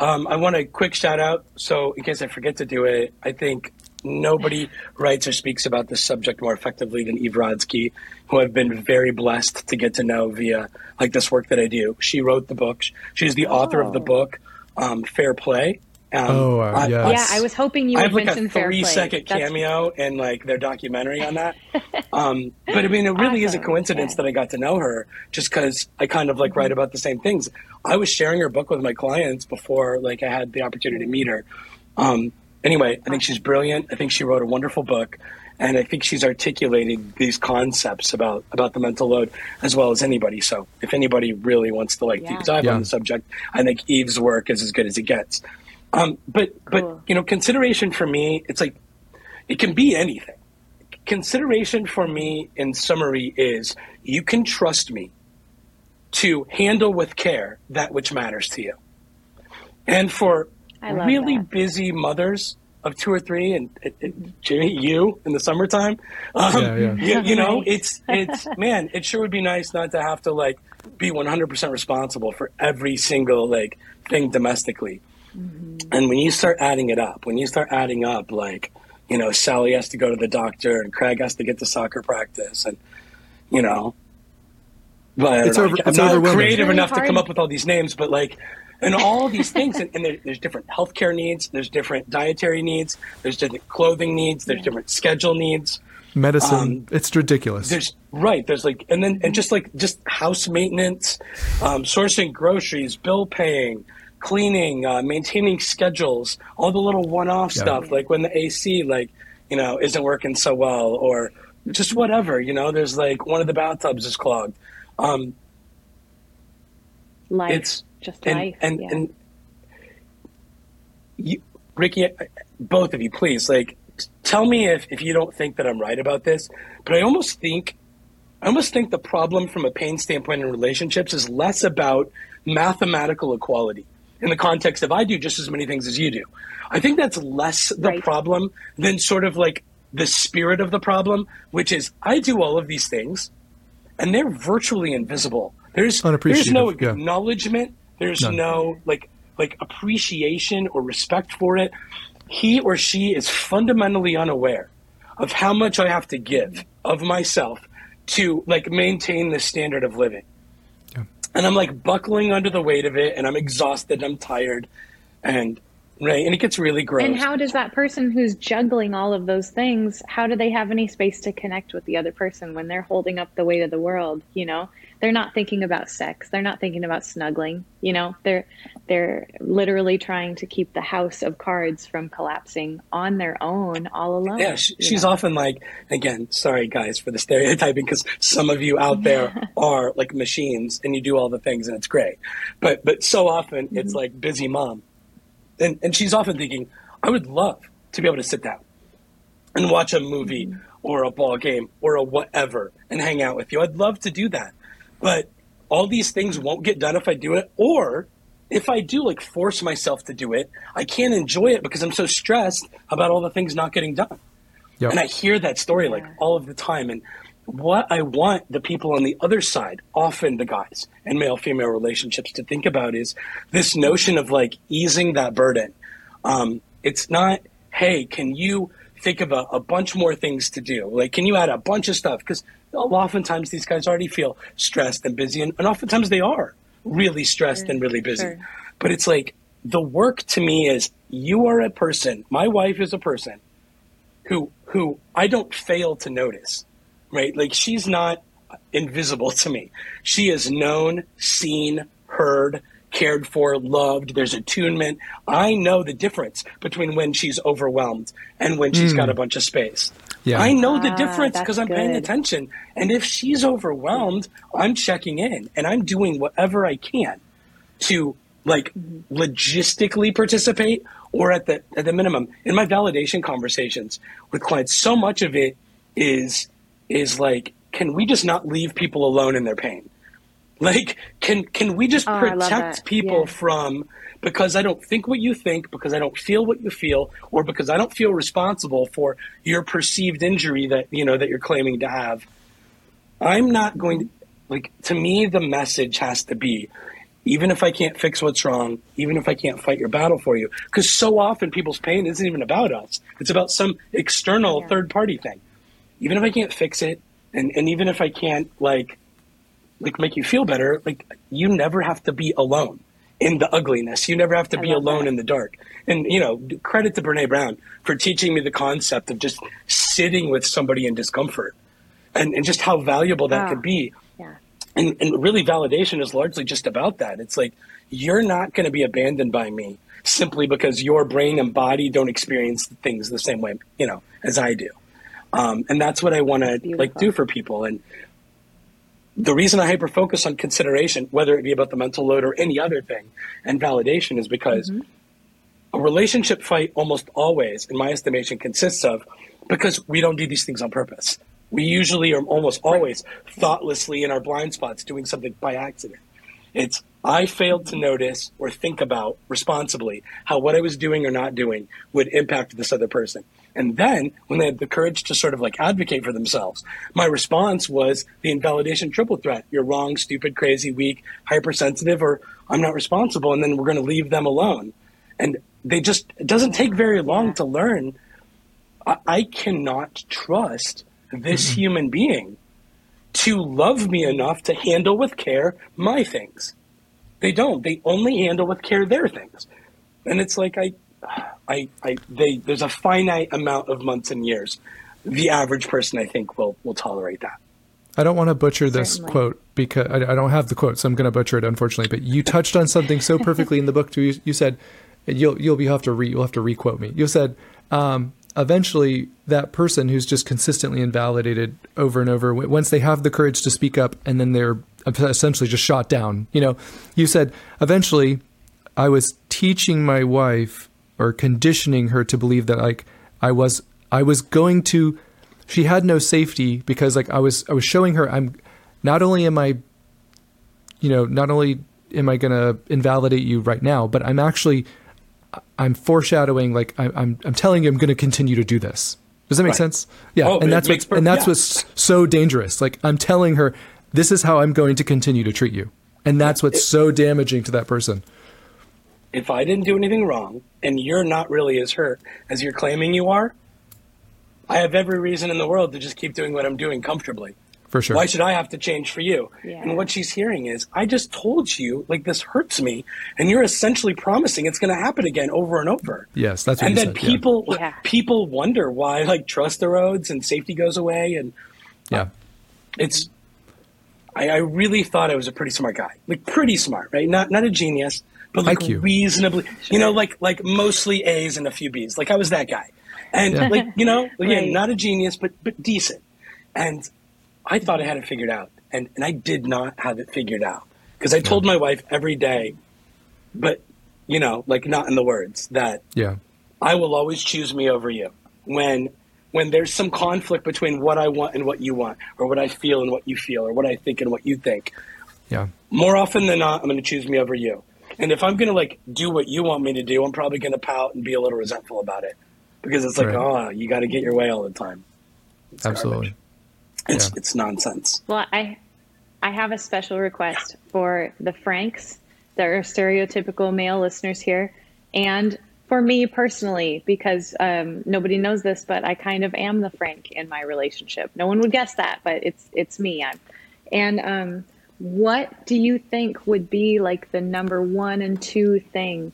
Um, I want a quick shout out. So, in case I forget to do it, I think nobody writes or speaks about this subject more effectively than Eve Rodsky, who I've been very blessed to get to know via like this work that I do. She wrote the book. She's the author of the oh. book um, Fair Play, um, oh, uh, yes. yeah. I was hoping you would mention fair play I have like a three second cameo in like their documentary on that. [LAUGHS] um, but I mean, it really awesome. is a coincidence that I got to know her just because I kind of like mm-hmm. write about the same things. I was sharing her book with my clients before like I had the opportunity to meet her. Um, anyway, I think she's brilliant. I think she wrote a wonderful book. And I think she's articulating these concepts about, about the mental load as well as anybody. So if anybody really wants to like yeah. deep dive yeah. on the subject, I think Eve's work is as good as it gets. Um, but cool. but you know, consideration for me, it's like it can be anything. Consideration for me, in summary, is you can trust me to handle with care that which matters to you. And for really that. busy mothers of two or three, and, and Jimmy, you in the summertime, um, yeah, yeah. You, you know, it's it's [LAUGHS] man, it sure would be nice not to have to like be 100% responsible for every single like thing domestically. Mm-hmm. And when you start adding it up, when you start adding up, like, you know, Sally has to go to the doctor and Craig has to get to soccer practice and, you know, but it's over, I'm not creative really enough hard. to come up with all these names, but like, and all these things, and, and there, there's different healthcare needs, there's different dietary needs, there's different clothing needs, there's different schedule needs, medicine. Um, it's ridiculous. There's right. There's like, and then and just like just house maintenance, um, sourcing groceries, bill paying, cleaning, uh, maintaining schedules, all the little one-off yeah. stuff, like when the AC like you know isn't working so well, or just whatever. You know, there's like one of the bathtubs is clogged. Um, life, it's just and, life, and yeah. and you, Ricky, uh, both of you, please, like, tell me if if you don't think that I'm right about this, but I almost think. I almost think the problem from a pain standpoint in relationships is less about mathematical equality in the context of I do just as many things as you do. I think that's less the right. problem than sort of like the spirit of the problem, which is I do all of these things and they're virtually invisible. There's there's no acknowledgement, yeah. There's None. no like like appreciation or respect for it. He or she is fundamentally unaware of how much I have to give of myself to like maintain the standard of living and I'm like buckling under the weight of it, and I'm exhausted, and I'm tired, and right, and it gets really gross. And how does that person who's juggling all of those things, how do they have any space to connect with the other person when they're holding up the weight of the world? You know, they're not thinking about sex, they're not thinking about snuggling. You know, they're they're literally trying to keep the house of cards from collapsing on their own, all alone. Yeah, she, she's know? often like, again, sorry guys for the stereotyping, because some of you out there [LAUGHS] are like machines and you do all the things and it's great, but but so often mm-hmm. it's like busy mom, and and she's often thinking, I would love to be able to sit down and watch a movie mm-hmm. or a ball game or a whatever and hang out with you. I'd love to do that, but all these things won't get done if I do it, or if I do like force myself to do it, I can't enjoy it because I'm so stressed about all the things not getting done. Yep. And I hear that story like all of the time. And what I want the people on the other side, often the guys and male female relationships, to think about is this notion of like easing that burden. Um, it's not, hey, can you think of a, a, bunch more things to do? Like, can you add a bunch of stuff? Because oftentimes these guys already feel stressed and busy, and, and oftentimes they are really stressed sure, and really busy. Sure. But it's like the work to me is you are a person, my wife is a person who who I don't fail to notice right? Like she's not invisible to me. She is known, seen, heard, cared for, loved. There's attunement. I know the difference between when she's overwhelmed and when she's mm. got a hmm. bunch of space. Yeah. I know the ah, difference because I'm good. paying attention. And if she's overwhelmed, I'm checking in and I'm doing whatever I can to like mm-hmm. logistically participate or at the at the minimum in my validation conversations with clients so much of it is is like, can we just not leave people alone in their pain? Like, can can we just oh, protect people yeah. from because I don't think what you think, because I don't feel what you feel, or because I don't feel responsible for your perceived injury that you know that you're claiming to have. I'm not going to like to me the message has to be even if I can't fix what's wrong, even if I can't fight your battle for you, because so often people's pain isn't even about us. It's about some external yeah. third party thing even if I can't fix it, and, and even if I can't like like make you feel better, like you never have to be alone in the ugliness. You never have to I be alone that. in the dark. And you know, credit to Brene Brown for teaching me the concept of just sitting with somebody in discomfort, and and just how valuable that oh, could ah, be. Yeah. And and really, validation is largely just about that. It's like you're not going to be abandoned by me simply because your brain and body don't experience things the same way, you know, as I do. Um, and that's what I want to like do for people. And the reason I hyper focus on consideration, whether it be about the mental load or any other thing, and validation is because mm-hmm. a relationship fight almost always, in my estimation, consists of because we don't do these things on purpose. We usually are almost always thoughtlessly in our blind spots doing something by accident. It's I failed to notice or think about responsibly how what I was doing or not doing would impact this other person. And then when they had the courage to sort of like advocate for themselves, my response was the invalidation triple threat. You're wrong, stupid, crazy, weak, hypersensitive, or I'm not responsible. And then we're going to leave them alone. And they just, it doesn't take very long to learn. I, I cannot trust this mm-hmm. human being to love me enough to handle with care my things. They don't. They only handle with care their things. And it's like, I, I, I, they, there's a finite amount of months and years. The average person, I think, will will tolerate that. I don't want to butcher this Certainly. quote because I, I, don't have the quote, so I'm going to butcher it, unfortunately. But you touched on something so perfectly in the book. Too. You, you said you'll you'll be have to re you'll have to requote me. You said um, eventually that person who's just consistently invalidated over and over, once they have the courage to speak up, and then they're essentially just shot down. You know, you said eventually I was teaching my wife or conditioning her to believe that like I was I was going to she had no safety because like I was I was showing her I'm not only am I you know not only am I going to invalidate you right now but I'm actually I'm foreshadowing like I, am I'm, I'm telling you I'm going to continue to do this. Does that make right. sense? Yeah, oh, and that's what's and that's yeah. what's so dangerous. Like I'm telling her this is how I'm going to continue to treat you. And that's what's it, so damaging to that person if I didn't do anything wrong and you're not really as hurt as you're claiming you are, I have every reason in the world to just keep doing what I'm doing comfortably. For sure. Why should I have to change for you? Yeah. And what she's hearing is, I just told you, like, this hurts me. And you're essentially promising it's going to happen again over and over. Yes, that's And then said, people, yeah. people wonder why, like, trust erodes and safety goes away. And yeah, uh, it's, I, I really thought I was a pretty smart guy, like, pretty smart, right? Not, not a genius, but like IQ. reasonably, sure. you know, like like mostly A's and a few B's. Like I was that guy, and yeah. like you know, [LAUGHS] again, right. not a genius, but but decent. And I thought I had it figured out, and and I did not have it figured out because I told my wife every day, but you know, like not in the words that yeah, I will always choose me over you when when there's some conflict between what I want and what you want, or what I feel and what you feel, or what I think and what you think. Yeah. More often than not, I'm going to choose me over you. And if I'm gonna like do what you want me to do, I'm probably gonna pout and be a little resentful about it because it's like, right. oh, you got to get your way all the time. It's Absolutely. It's Yeah. it's nonsense. Well, I I have a special request for the Franks. There are stereotypical male listeners here, and for me personally, because um, nobody knows this, but I kind of am the Frank in my relationship. No one would guess that, but it's it's me. I'm, and um, what do you think would be like the number one and two thing,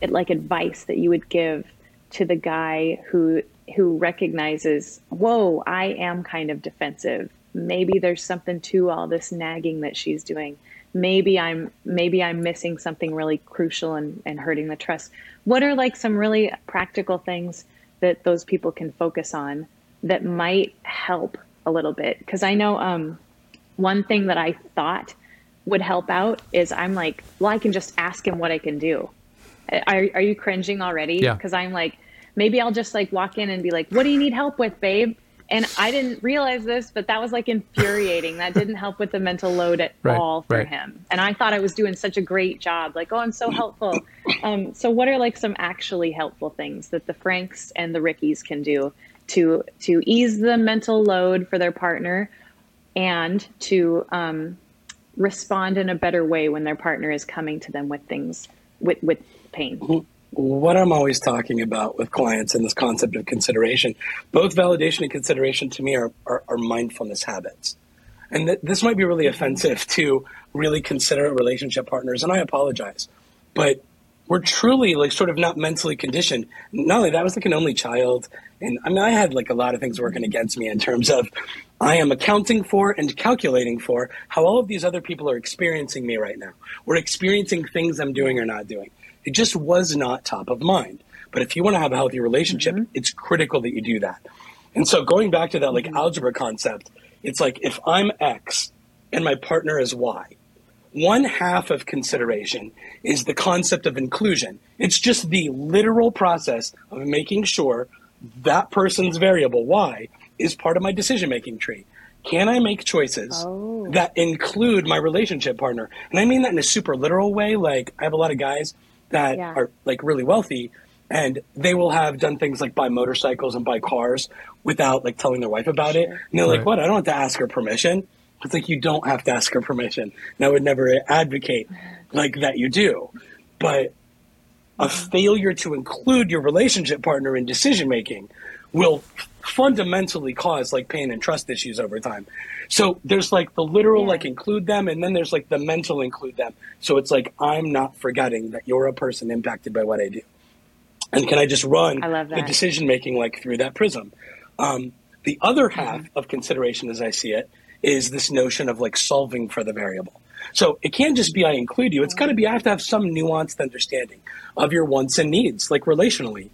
like advice that you would give to the guy who who recognizes, whoa, I am kind of defensive. Maybe there's something to all this nagging that she's doing. Maybe I'm maybe I'm missing something really crucial and, and hurting the trust. What are like some really practical things that those people can focus on that might help a little bit? Because I know um, one thing that I thought would help out is I'm like, well, I can just ask him what I can do. Are, are you cringing already? Yeah. Because I'm like, maybe I'll just like walk in and be like, what do you need help with, babe? And I didn't realize this, but that was like infuriating. that didn't help with the mental load at Right, all for right. him. And I thought I was doing such a great job. Like, oh, I'm so helpful. Um, so, what are like some actually helpful things that the Franks and the Rickies can do to to ease the mental load for their partner and to um, respond in a better way when their partner is coming to them with things with with pain? what I'm always talking about with clients and this concept of consideration, both validation and consideration to me are, are, are mindfulness habits. And th- this might be really offensive to really considerate relationship partners, and I apologize. But we're truly like sort of not mentally conditioned. Not only that, I was like an only child, and I mean, I had like a lot of things working against me in terms of I am accounting for and calculating for how all of these other people are experiencing me right now. We're experiencing things I'm doing or not doing. It just was not top of mind. But if you want to have a healthy relationship, mm-hmm. it's critical that you do that. And so going back to that like mm-hmm. algebra concept, it's like if I'm X and my partner is Y, one half of consideration is the concept of inclusion. It's just the literal process of making sure that person's variable Y is part of my decision making tree. Can I make choices Oh. that include my relationship partner? And I mean that in a super literal way. Like I have a lot of guys that Yeah. are like really wealthy and they will have done things like buy motorcycles and buy cars without like telling their wife about it. And they're like, what? I don't have to ask her permission. It's like you don't have to ask her permission. And I would never advocate like that you do. But a failure to include your relationship partner in decision making will fundamentally cause like pain and trust issues over time. So there's like the literal Yeah. like include them and then there's like the mental include them. So it's like I'm not forgetting that you're a person impacted by what I do. And can I just run I the decision making like through that prism? Um, the other half of consideration, as I see it, is this notion of like solving for the variable. So it can't just be I include you. It's got to be I have to have some nuanced understanding of your wants and needs, like relationally.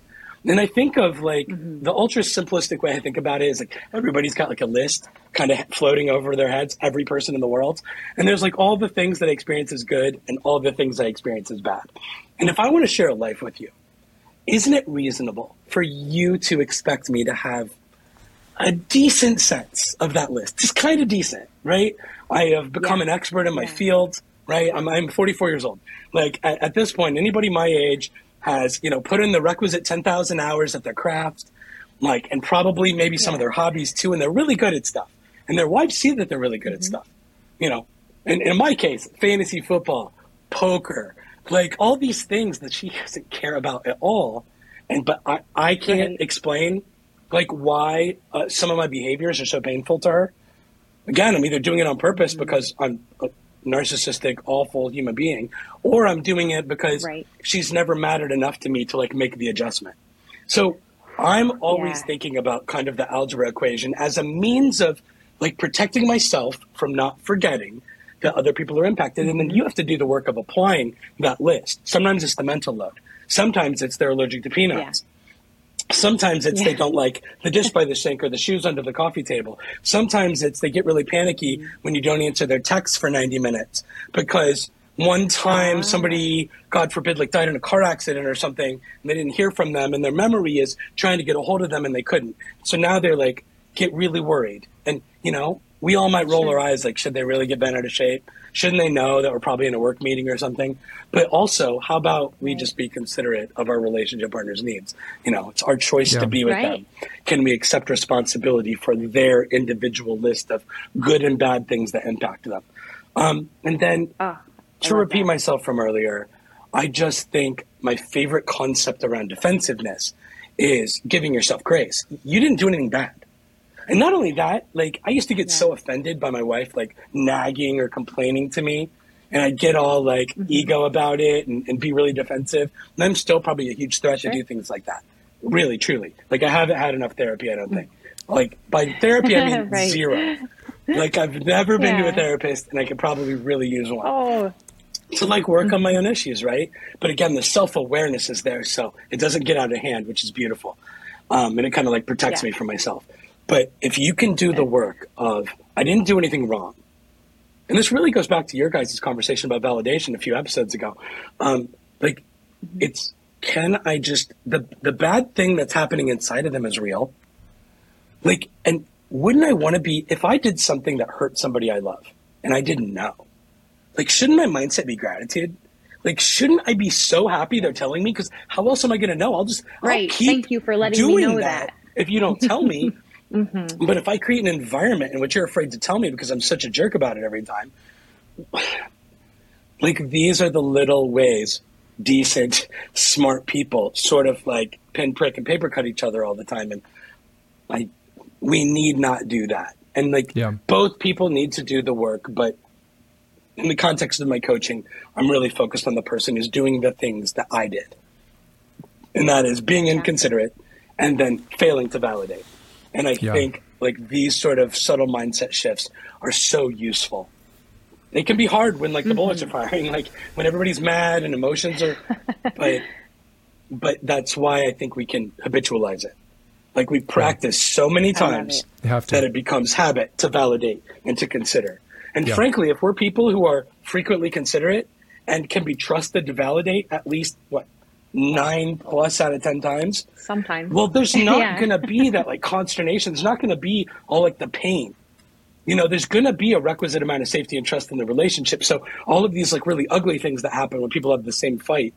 And I think of like mm-hmm. the ultra simplistic way I think about it is like everybody's got like a list kind of floating over their heads, every person in the world. And there's like all the things that I experience as good and all the things I experience as bad. And if I want to share a life with you, isn't it reasonable for you to expect me to have a decent sense of that list? Just kind of decent, right? I have become Yeah. an expert in my Yeah. field, right? I'm, I'm 44 years old. Like at, at this point, anybody my age has, you know, put in the requisite 10,000 hours at their craft, like, and probably maybe some of their hobbies too, and they're really good at stuff. And their wives see that they're really good at Mm-hmm. stuff, you know. And in my case, fantasy football, poker, like all these things that she [LAUGHS] doesn't care about at all. And but I, I can't Right. explain like why uh, some of my behaviors are so painful to her. Again, I'm either doing it on purpose Mm-hmm. because I'm a narcissistic, awful human being, or I'm doing it because Right. she's never mattered enough to me to like make the adjustment. So I'm always Yeah. thinking about kind of the algebra equation as a means of like protecting myself from not forgetting that other people are impacted. And then mm-hmm. you have to do the work of applying that list. Sometimes it's the mental load. Sometimes it's they're allergic to peanuts. Sometimes it's they don't like the dish by the [LAUGHS] sink or the shoes under the coffee table. Sometimes it's they get really panicky mm-hmm. when you don't answer their texts for 90 minutes because one time ah. somebody, God forbid, like died in a car accident or something, and they didn't hear from them, and their memory is trying to get a hold of them and they couldn't. So now they're like, get really worried. And, you know, we all might roll Sure. our eyes like, should they really get bent out of shape? Shouldn't they know that we're probably in a work meeting or something? But also, how about we Right. just be considerate of our relationship partners' needs? You know, it's our choice Yeah. to be with Right. them. Can we accept responsibility for their individual list of good and bad things that impact them? Um, and then Oh, to repeat that. myself from earlier, I just think my favorite concept around defensiveness is giving yourself grace. You didn't do anything bad. And not only that, like I used to get Yeah. so offended by my wife like nagging or complaining to me. And I'd get all like Mm-hmm. ego about it and, and be really defensive. And I'm still probably a huge threat Sure. to do things like that. Really, truly. Like I haven't had enough therapy, I don't think. Like by therapy I [LAUGHS] mean Right. zero. Like I've never been to a therapist and I could probably really use one Oh, to like work on my own issues, right? But again, the self awareness is there, so it doesn't get out of hand, which is beautiful, um, and it kind of like protects Yeah. me from myself. But if you can do the work of I didn't do anything wrong, and this really goes back to your guys' conversation about validation a few episodes ago, um, like it's can I just the the bad thing that's happening inside of them is real, like and wouldn't I want to be if I did something that hurt somebody I love and I didn't know like shouldn't my mindset be gratitude? Like shouldn't i be so happy they're telling me? Because how else am i going to know? I'll just I'll Right. keep Thank you for letting me know that, that. if you don't tell me [LAUGHS] Mm-hmm. but if i create an environment in which you're afraid to tell me because i'm such a jerk about it every time [SIGHS] like these are the little ways decent smart people sort of like pin prick and paper cut each other all the time and like we need not do that and like Yeah. both people need to do the work but in the context of my coaching i'm really focused on the person who's doing the things that i did and that is being inconsiderate and then failing to validate and i Yeah. think like these sort of subtle mindset shifts are so useful they can be hard when like the mm-hmm. bullets are firing [LAUGHS] like when everybody's mad and emotions are [LAUGHS] but but that's why i think we can habitualize it like we practice so many times it. Have to. that it becomes habit to validate and to consider. And Yeah. frankly, if we're people who are frequently considerate and can be trusted to validate at least what nine plus out of ten times, sometimes. well, there's [LAUGHS] not Yeah. going to be that like consternation. There's not going to be all like the pain. You know, there's going to be a requisite amount of safety and trust in the relationship. So all of these like really ugly things that happen when people have the same fight,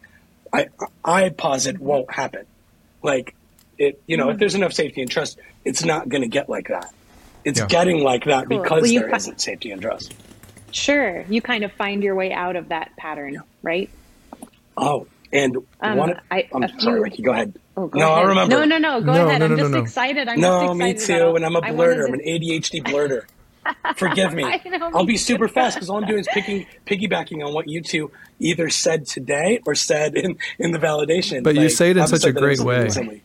I I posit won't happen. Like it, you know, if mm. there's enough safety and trust, it's not going to get like that. It's Yeah. getting like that Cool. because Well, you there fi- isn't safety and trust. Sure. You kind of find your way out of that pattern, right? Oh, and Um, one. I- I'm a sorry, few- Ricky. Go ahead. Oh, go no, ahead. I remember. No, no, no. Go No, ahead. no, I'm no, just no, no. excited. I'm No, just me too. about- And I'm a blurter. I'm an ADHD [LAUGHS] blurter. Forgive me. I know, I'll me be super fast because all I'm doing is picking, piggybacking on what you two either said today or said in, in the validation. But you say it in such a episode that I great way.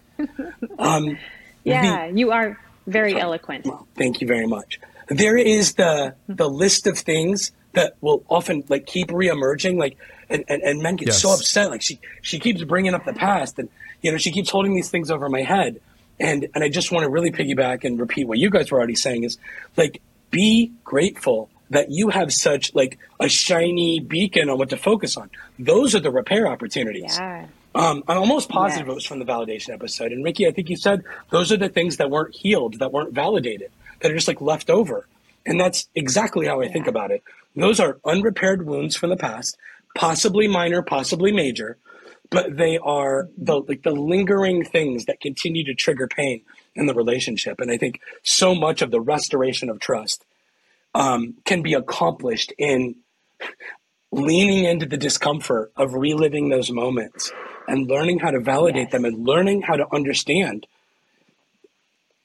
Um, [LAUGHS] Yeah, you are very eloquent. Well, thank you very much. There is the the list of things that will often like keep reemerging, like and, and, and men get so upset. Like she she keeps bringing up the past, and you know she keeps holding these things over my head. And and I just want to really piggyback and repeat what you guys were already saying is like be grateful that you have such like a shiny beacon on what to focus on. Those are the repair opportunities. Yeah. Um, I'm almost positive Yes. it was from the validation episode. And Ricky, I think you said those are the things that weren't healed, that weren't validated, that are just like left over. And that's exactly how I think about it. Those are unrepaired wounds from the past, possibly minor, possibly major, but they are the like the lingering things that continue to trigger pain in the relationship. And I think so much of the restoration of trust um, can be accomplished in leaning into the discomfort of reliving those moments and learning how to validate Yes. them and learning how to understand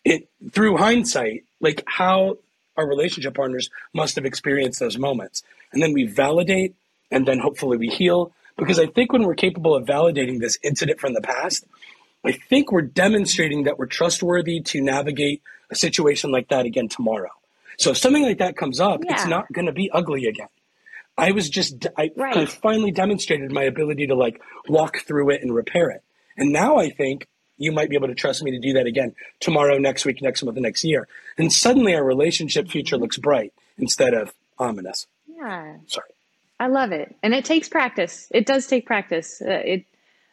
it through hindsight, like how our relationship partners must have experienced those moments. And then we validate and then hopefully we heal. Because I think when we're capable of validating this incident from the past, I think we're demonstrating that we're trustworthy to navigate a situation like that again tomorrow. So if something like that comes up, it's not going to be ugly again. I was just I, Right. I finally demonstrated my ability to like walk through it and repair it. And now I think you might be able to trust me to do that again tomorrow, next week, next month, the next year. And suddenly our relationship future looks bright instead of ominous. Yeah. Sorry. I love it. And it takes practice. It does take practice. Uh, it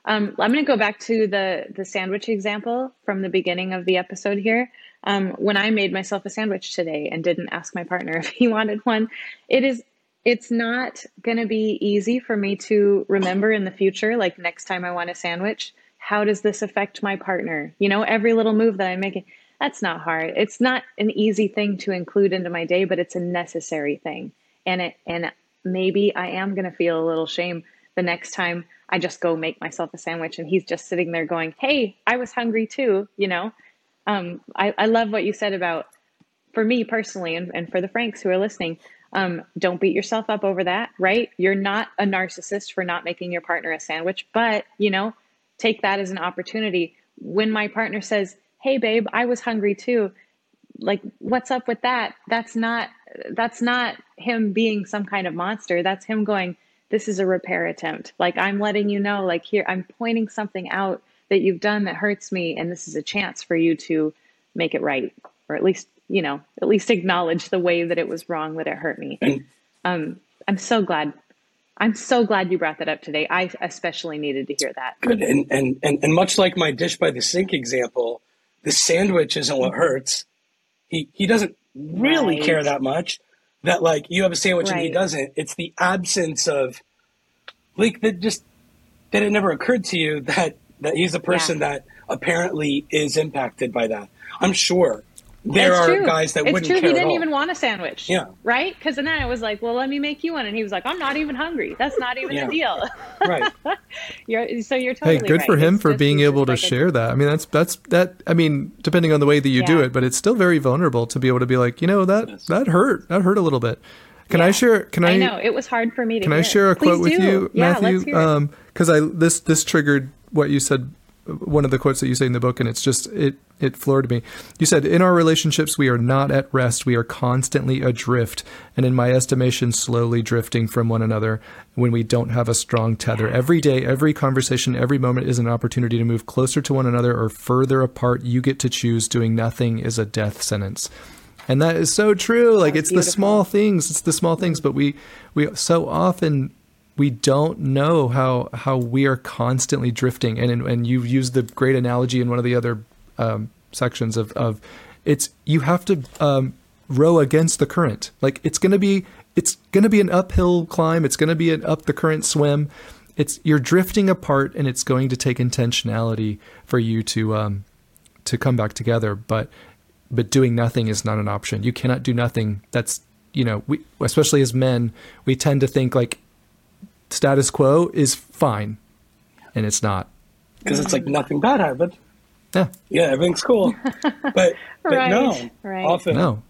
Um, I'm going to go back to the the sandwich example from the beginning of the episode here. Um, when I made myself a sandwich today and didn't ask my partner [LAUGHS] if he wanted one, it is it's not going to be easy for me to remember in the future. Like next time I want a sandwich, how does this affect my partner? You know, every little move that I'm making. That's not hard. It's not an easy thing to include into my day, but it's a necessary thing. And it and maybe I am going to feel a little shame the next time I just go make myself a sandwich and he's just sitting there going, Hey, I was hungry too, you know? Um, I, I love what you said about, for me personally, and, and for the Franks who are listening, um, don't beat yourself up over that, right? You're not a narcissist for not making your partner a sandwich, but, you know, take that as an opportunity. When my partner says, Hey, babe, I was hungry too, like, what's up with that? That's not, that's not him being some kind of monster. That's him going, this is a repair attempt. Like I'm letting you know, like here, I'm pointing something out that you've done that hurts me, and this is a chance for you to make it right, or at least, you know, at least acknowledge the way that it was wrong that it hurt me. Um, I'm so glad. I'm so glad you brought that up today. I especially needed to hear that. Good. And, and, and, and much like my dish by the sink example, the sandwich isn't what hurts. He, he doesn't really Right. care that much that like you have a sandwich and he doesn't. It's the absence of like that just that it never occurred to you that that he's a person that apparently is impacted by that. I'm sure there It's are true. guys that it's wouldn't true. care He didn't all. even want a sandwich. Yeah. Right? Because then I was like, "Well, let me make you one," and he was like, "I'm not even hungry. That's not even Yeah. a deal." [LAUGHS] right. [LAUGHS] you're, so you're totally hey, good right. for him It's for being able to just like a- share that. I mean, that's that's that. I mean, depending on the way that you do it, but it's still very vulnerable to be able to be like, you know, that Yes. that hurt. That hurt a little bit. Can I Yeah. share? Can I? I know it was hard for me to. Can I share a Please quote with you, Matthew? let's hear. Because um, I this this triggered what you said. One of the quotes that you say in the book, and it's just it it floored me. You said, "In our relationships, we are not at rest. We are constantly adrift, and in my estimation, slowly drifting from one another. When we don't have a strong tether, every day, every conversation, every moment is an opportunity to move closer to one another or further apart. You get to choose. Doing nothing is a death sentence." And that is so true. Like That's it's the small things. It's the small things, but we we so often we don't know how how we are constantly drifting. And and you used the great analogy in one of the other um, sections of of it's you have to um, row against the current. Like it's gonna be it's gonna be an uphill climb. It's gonna be an up the current swim. It's you're drifting apart, and it's going to take intentionality for you to um, to come back together. But but doing nothing is not an option. You cannot do nothing. That's you know, we especially as men, we tend to think like status quo is fine, and it's not. Because it's like nothing bad happened. Yeah, Yeah, everything's cool. [LAUGHS] But but Right, no. right. Often no,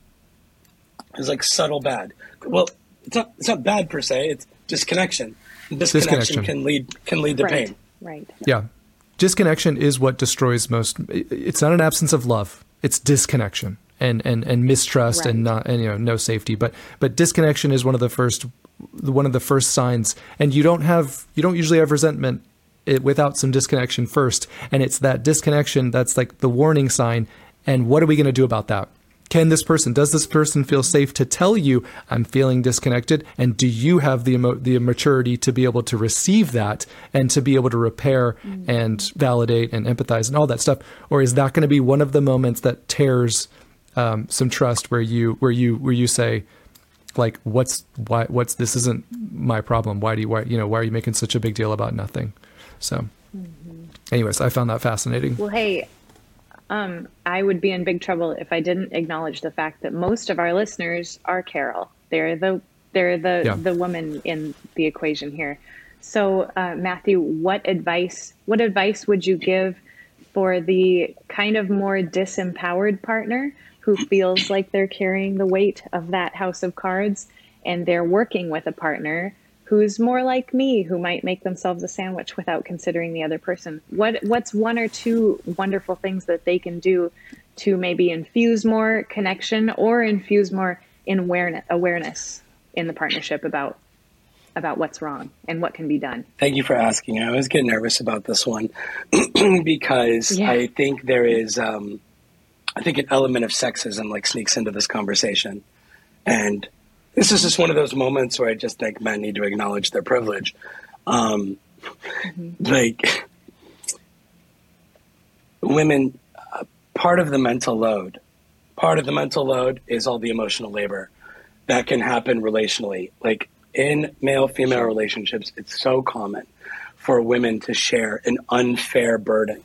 it's like subtle bad. Well, it's not it's not bad per se. It's disconnection. Disconnection, Disconnection. can lead can lead to right, pain. right. yeah. Disconnection is what destroys most. It's not an absence of love. It's disconnection and and and mistrust and not and you know no safety. But but disconnection is one of the first one of the first signs. And you don't have you don't usually have resentment it, without some disconnection first. And it's that disconnection that's like the warning sign. And what are we going to do about that? Can this person, does this person feel safe to tell you, I'm feeling disconnected? And do you have the, emo- the maturity to be able to receive that and to be able to repair and validate and empathize and all that stuff? Or is that going to be one of the moments that tears um, some trust where you, where you, where you say, like, what's, why, what's, this isn't my problem. Why do you, why, you know, why are you making such a big deal about nothing? So, anyways, I found that fascinating. Well, hey, um, I would be in big trouble if I didn't acknowledge the fact that most of our listeners are Carol. They're the they're the Yeah. the woman in the equation here. So, uh, Matthew, what advice what advice would you give for the kind of more disempowered partner who feels like they're carrying the weight of that house of cards, and they're working with a partner who's more like me who might make themselves a sandwich without considering the other person what what's one or two wonderful things that they can do to maybe infuse more connection or infuse more in awareness awareness in the partnership about about what's wrong and what can be done Thank you for asking. I always get nervous about this one [CLEARS THROAT] because Yeah. I think there is, um, I think an element of sexism like sneaks into this conversation, and this is just one of those moments where I just think men need to acknowledge their privilege. Um, Like, women, uh, part of the mental load, part of the mental load is all the emotional labor that can happen relationally. Like in male female relationships, it's so common for women to share an unfair burden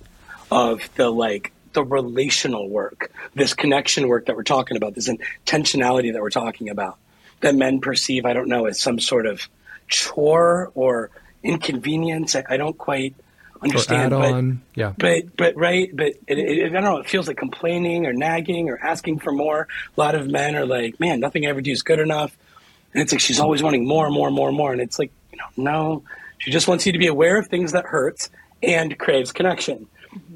of the like the relational work, this connection work that we're talking about, this intentionality that we're talking about, that men perceive, I don't know, as some sort of chore or inconvenience. I, I don't quite understand. Or add-on. But, yeah. But but right. But it, it, I don't know. It feels like complaining or nagging or asking for more. A lot of men are like, man, nothing I ever do is good enough. And it's like she's always wanting more and more and more and more. And it's like, you know, no, she just wants you to be aware of things that hurts and craves connection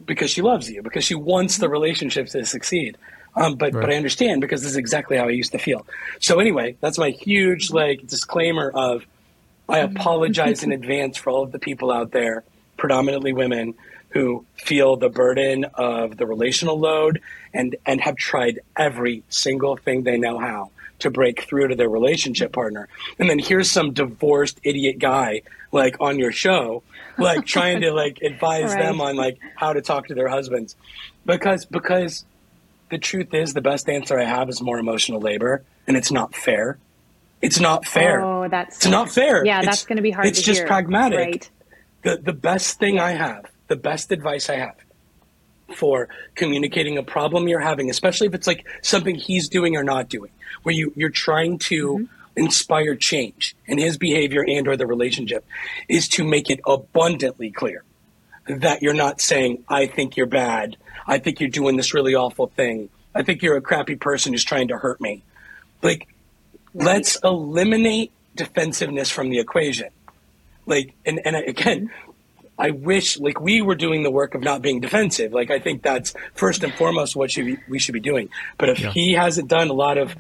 because she loves you because she wants the relationship to succeed. Um, but right. but I understand because this is exactly how I used to feel. So anyway, that's my huge like disclaimer of I apologize in [LAUGHS] advance for all of the people out there, predominantly women, who feel the burden of the relational load and and have tried every single thing they know how to break through to their relationship partner. And then here's some divorced idiot guy like on your show, like trying to like [LAUGHS] advise right. them on like how to talk to their husbands. Because because the truth is the best answer I have is more emotional labor and it's not fair. It's not fair. Oh, that's it's not fair. Yeah, it's, that's going to be hard. It's just hear. pragmatic. Right. The the best thing I have, the best advice I have for communicating a problem you're having, especially if it's like something he's doing or not doing, where you you're trying to mm-hmm. inspire change in his behavior and or the relationship, is to make it abundantly clear that you're not saying I think you're bad, I think you're doing this really awful thing, I think you're a crappy person who's trying to hurt me. Like Let's eliminate defensiveness from the equation. Like, and, and again, I wish like we were doing the work of not being defensive. Like I think that's first and foremost what should be, we should be doing. But if yeah. he hasn't done a lot of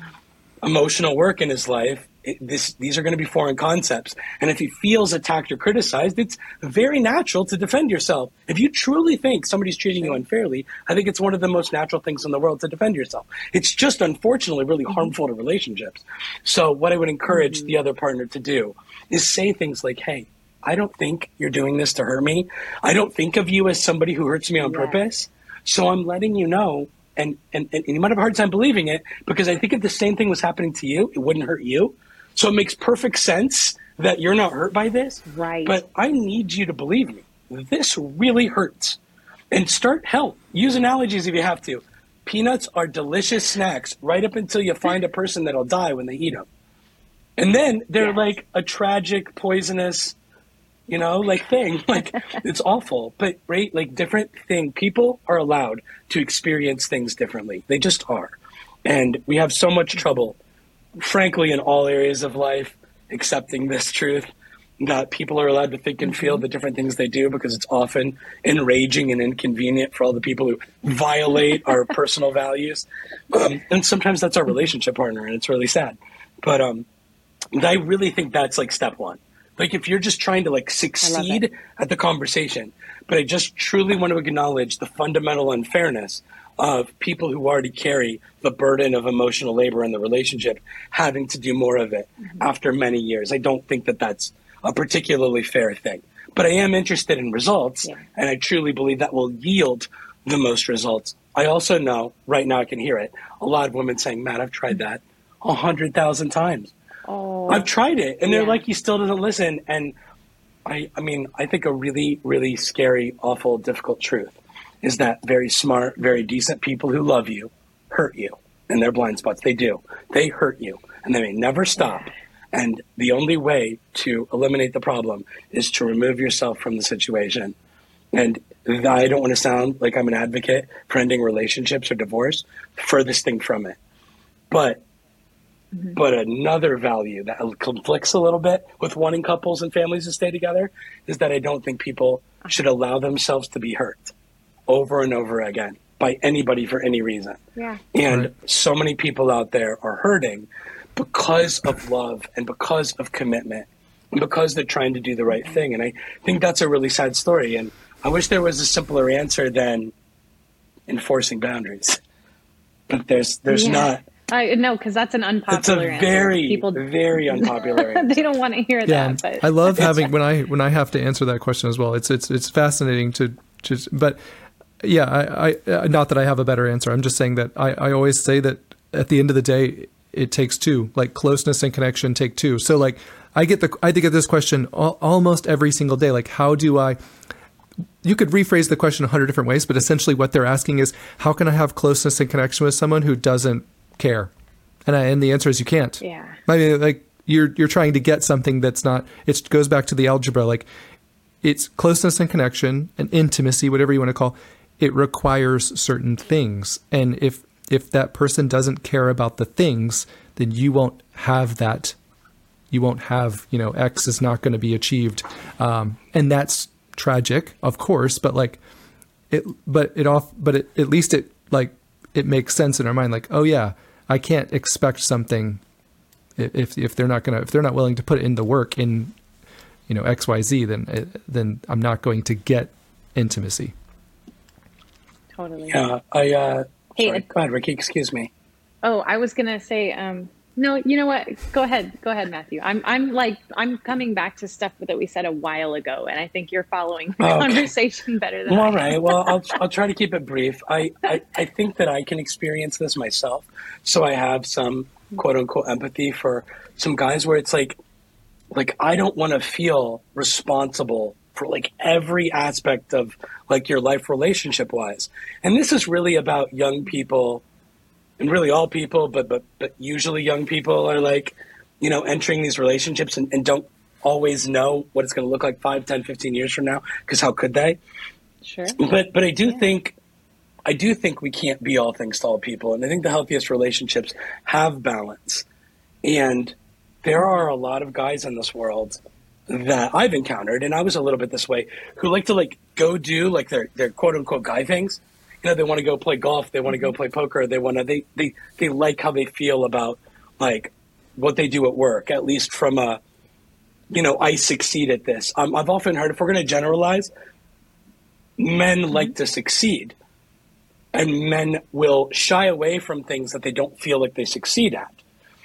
emotional work in his life, it, this, these are going to be foreign concepts. And if he feels attacked or criticized, it's very natural to defend yourself. If you truly think somebody's treating you unfairly, I think it's one of the most natural things in the world to defend yourself. It's just unfortunately really mm-hmm. harmful to relationships. So what I would encourage mm-hmm. the other partner to do is say things like, Hey, I don't think you're doing this to hurt me. I don't think of you as somebody who hurts me on yeah. purpose. So I'm letting you know and, and, and you might have a hard time believing it because I think if the same thing was happening to you, it wouldn't hurt you. So it makes perfect sense that you're not hurt by this. Right. But I need you to believe me. This really hurts. And start help. Use analogies if you have to. Peanuts are delicious snacks right up until you find a person that'll die when they eat them. And then they're yes. like a tragic, poisonous, you know, like thing. [LAUGHS] Like it's awful. But right, like different thing. People are allowed to experience things differently. They just are. And we have so much trouble frankly, in all areas of life, accepting this truth that people are allowed to think and feel mm-hmm. the different things they do because it's often enraging and inconvenient for all the people who violate our [LAUGHS] personal values. Um, and sometimes that's our relationship partner, and it's really sad. But um, I really think that's like step one. Like if you're just trying to like succeed at the conversation, but I just truly want to acknowledge the fundamental unfairness of people who already carry the burden of emotional labor in the relationship having to do more of it mm-hmm. after many years. I don't think that that's a particularly fair thing. But I am interested in results, yeah. and I truly believe that will yield the most results. I also know, right now I can hear it, a lot of women saying, Matt, I've tried that a hundred thousand times. Oh, I've tried it. And yeah. they're like, he still doesn't listen. And I, I mean, I think a really, really scary, awful, difficult truth is that very smart, very decent people who love you hurt you in their blind spots. They do. They hurt you and they may never stop. And the only way to eliminate the problem is to remove yourself from the situation. And I don't want to sound like I'm an advocate for ending relationships or divorce, furthest thing from it. But mm-hmm. but another value that conflicts a little bit with wanting couples and families to stay together is that I don't think people should allow themselves to be hurt over and over again by anybody for any reason. Yeah. And right. so many people out there are hurting because of love and because of commitment and because they're trying to do the right thing. And I think that's a really sad story. And I wish there was a simpler answer than enforcing boundaries. But there's there's yeah. not. I no, because that's an unpopular. It's a very answer. People very [LAUGHS] unpopular. they don't want to hear yeah, that. But. I love [LAUGHS] having when I when I have to answer that question as well. It's it's it's fascinating to just but yeah, I, I uh, not that I have a better answer. I'm just saying that I, I always say that at the end of the day, it takes two. Like closeness and connection take two. So like I get the I get this question all, almost every single day. Like how do I? You could rephrase the question a hundred different ways, but essentially what they're asking is how can I have closeness and connection with someone who doesn't care? And I, and the answer is you can't. Yeah. I mean, like you're you're trying to get something that's not. It goes back to the algebra. Like it's closeness and connection and intimacy, whatever you want to call. It requires certain things, and if if that person doesn't care about the things, then you won't have that. You won't have you know X is not going to be achieved, um, and that's tragic, of course. But like it, but it off, but it, at least it like it makes sense in our mind. Like, oh yeah, I can't expect something if if they're not gonna if they're not willing to put in the work in you know X Y Z, then then I'm not going to get intimacy. Totally. Yeah, I. Uh, Hey, sorry. it- go ahead, Ricky. Excuse me. Oh, I was gonna say, um, no, you know what? Go ahead, go ahead, Matthew. I'm, I'm like, I'm coming back to stuff that we said a while ago, and I think you're following the Okay. conversation better than Well, All right. Well, I'll I'll try to keep it brief. I, I I think that I can experience this myself, so I have some quote unquote empathy for some guys where it's like, like I don't want to feel responsible for like every aspect of like your life relationship wise, and this is really about young people, and really all people, but but but usually young people are like, you know, entering these relationships and, and don't always know what it's going to look like 5 10 15 years from now because how could they Sure. but but I do think I do think we can't be all things to all people, and I think the healthiest relationships have balance. And there are a lot of guys in this world that I've encountered, and I was a little bit this way, who like to like go do like their their quote unquote guy things. You know, they want to go play golf, they want to go play poker, they want to they they they like how they feel about like what they do at work, at least from a you know, I succeed at this. Um, I've often heard if we're going to generalize, men like to succeed and men will shy away from things that they don't feel like they succeed at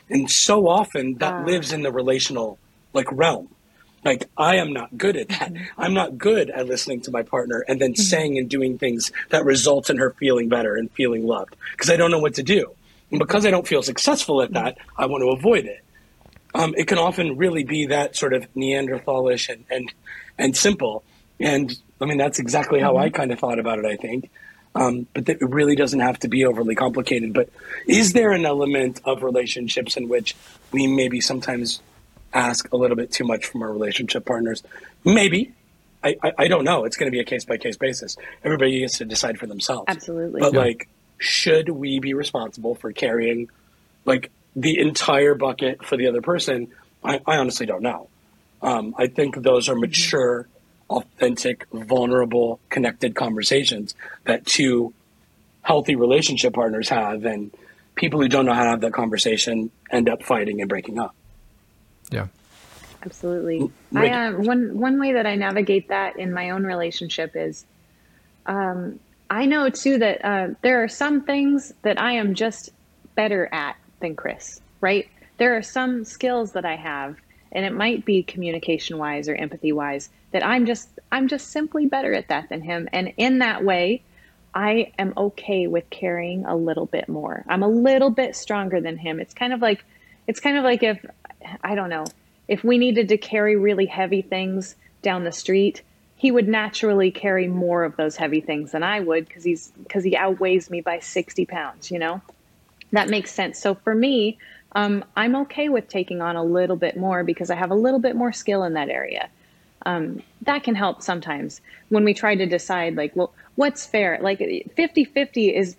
and so often that Ah. lives in the relational like realm like i am not good at that [LAUGHS] i'm not good at listening to my partner and then saying and doing things that result in her feeling better and feeling loved because i don't know what to do and because i don't feel successful at that i want to avoid it um, it can often really be that sort of Neanderthalish and and, and simple. And I mean, that's exactly how I kind of thought about it. I think, um, but that it really doesn't have to be overly complicated. But is there an element of relationships in which we maybe sometimes ask a little bit too much from our relationship partners? Maybe. I, I, I don't know. It's going to be a case by case basis. Everybody gets to decide for themselves. Absolutely. But Yeah. like, should we be responsible for carrying like the entire bucket for the other person? I, I honestly don't know. Um, I think those are mature, authentic, vulnerable, connected conversations that two healthy relationship partners have, and people who don't know how to have that conversation end up fighting and breaking up. Yeah. Absolutely. Rick- I um, one one way that I navigate that in my own relationship is, um, I know too that uh, there are some things that I am just better at than Chris. Right? There are some skills that I have, and it might be communication wise or empathy wise that I'm just I'm just simply better at that than him. And in that way, I am okay with carrying a little bit more. I'm a little bit stronger than him. It's kind of like it's kind of like if I don't know, if we needed to carry really heavy things down the street, he would naturally carry more of those heavy things than I would because he's because he outweighs me by 60 pounds, you know? That makes sense. So for me, um, I'm okay with taking on a little bit more because I have a little bit more skill in that area um, that can help sometimes when we try to decide like well what's fair like 50-50 is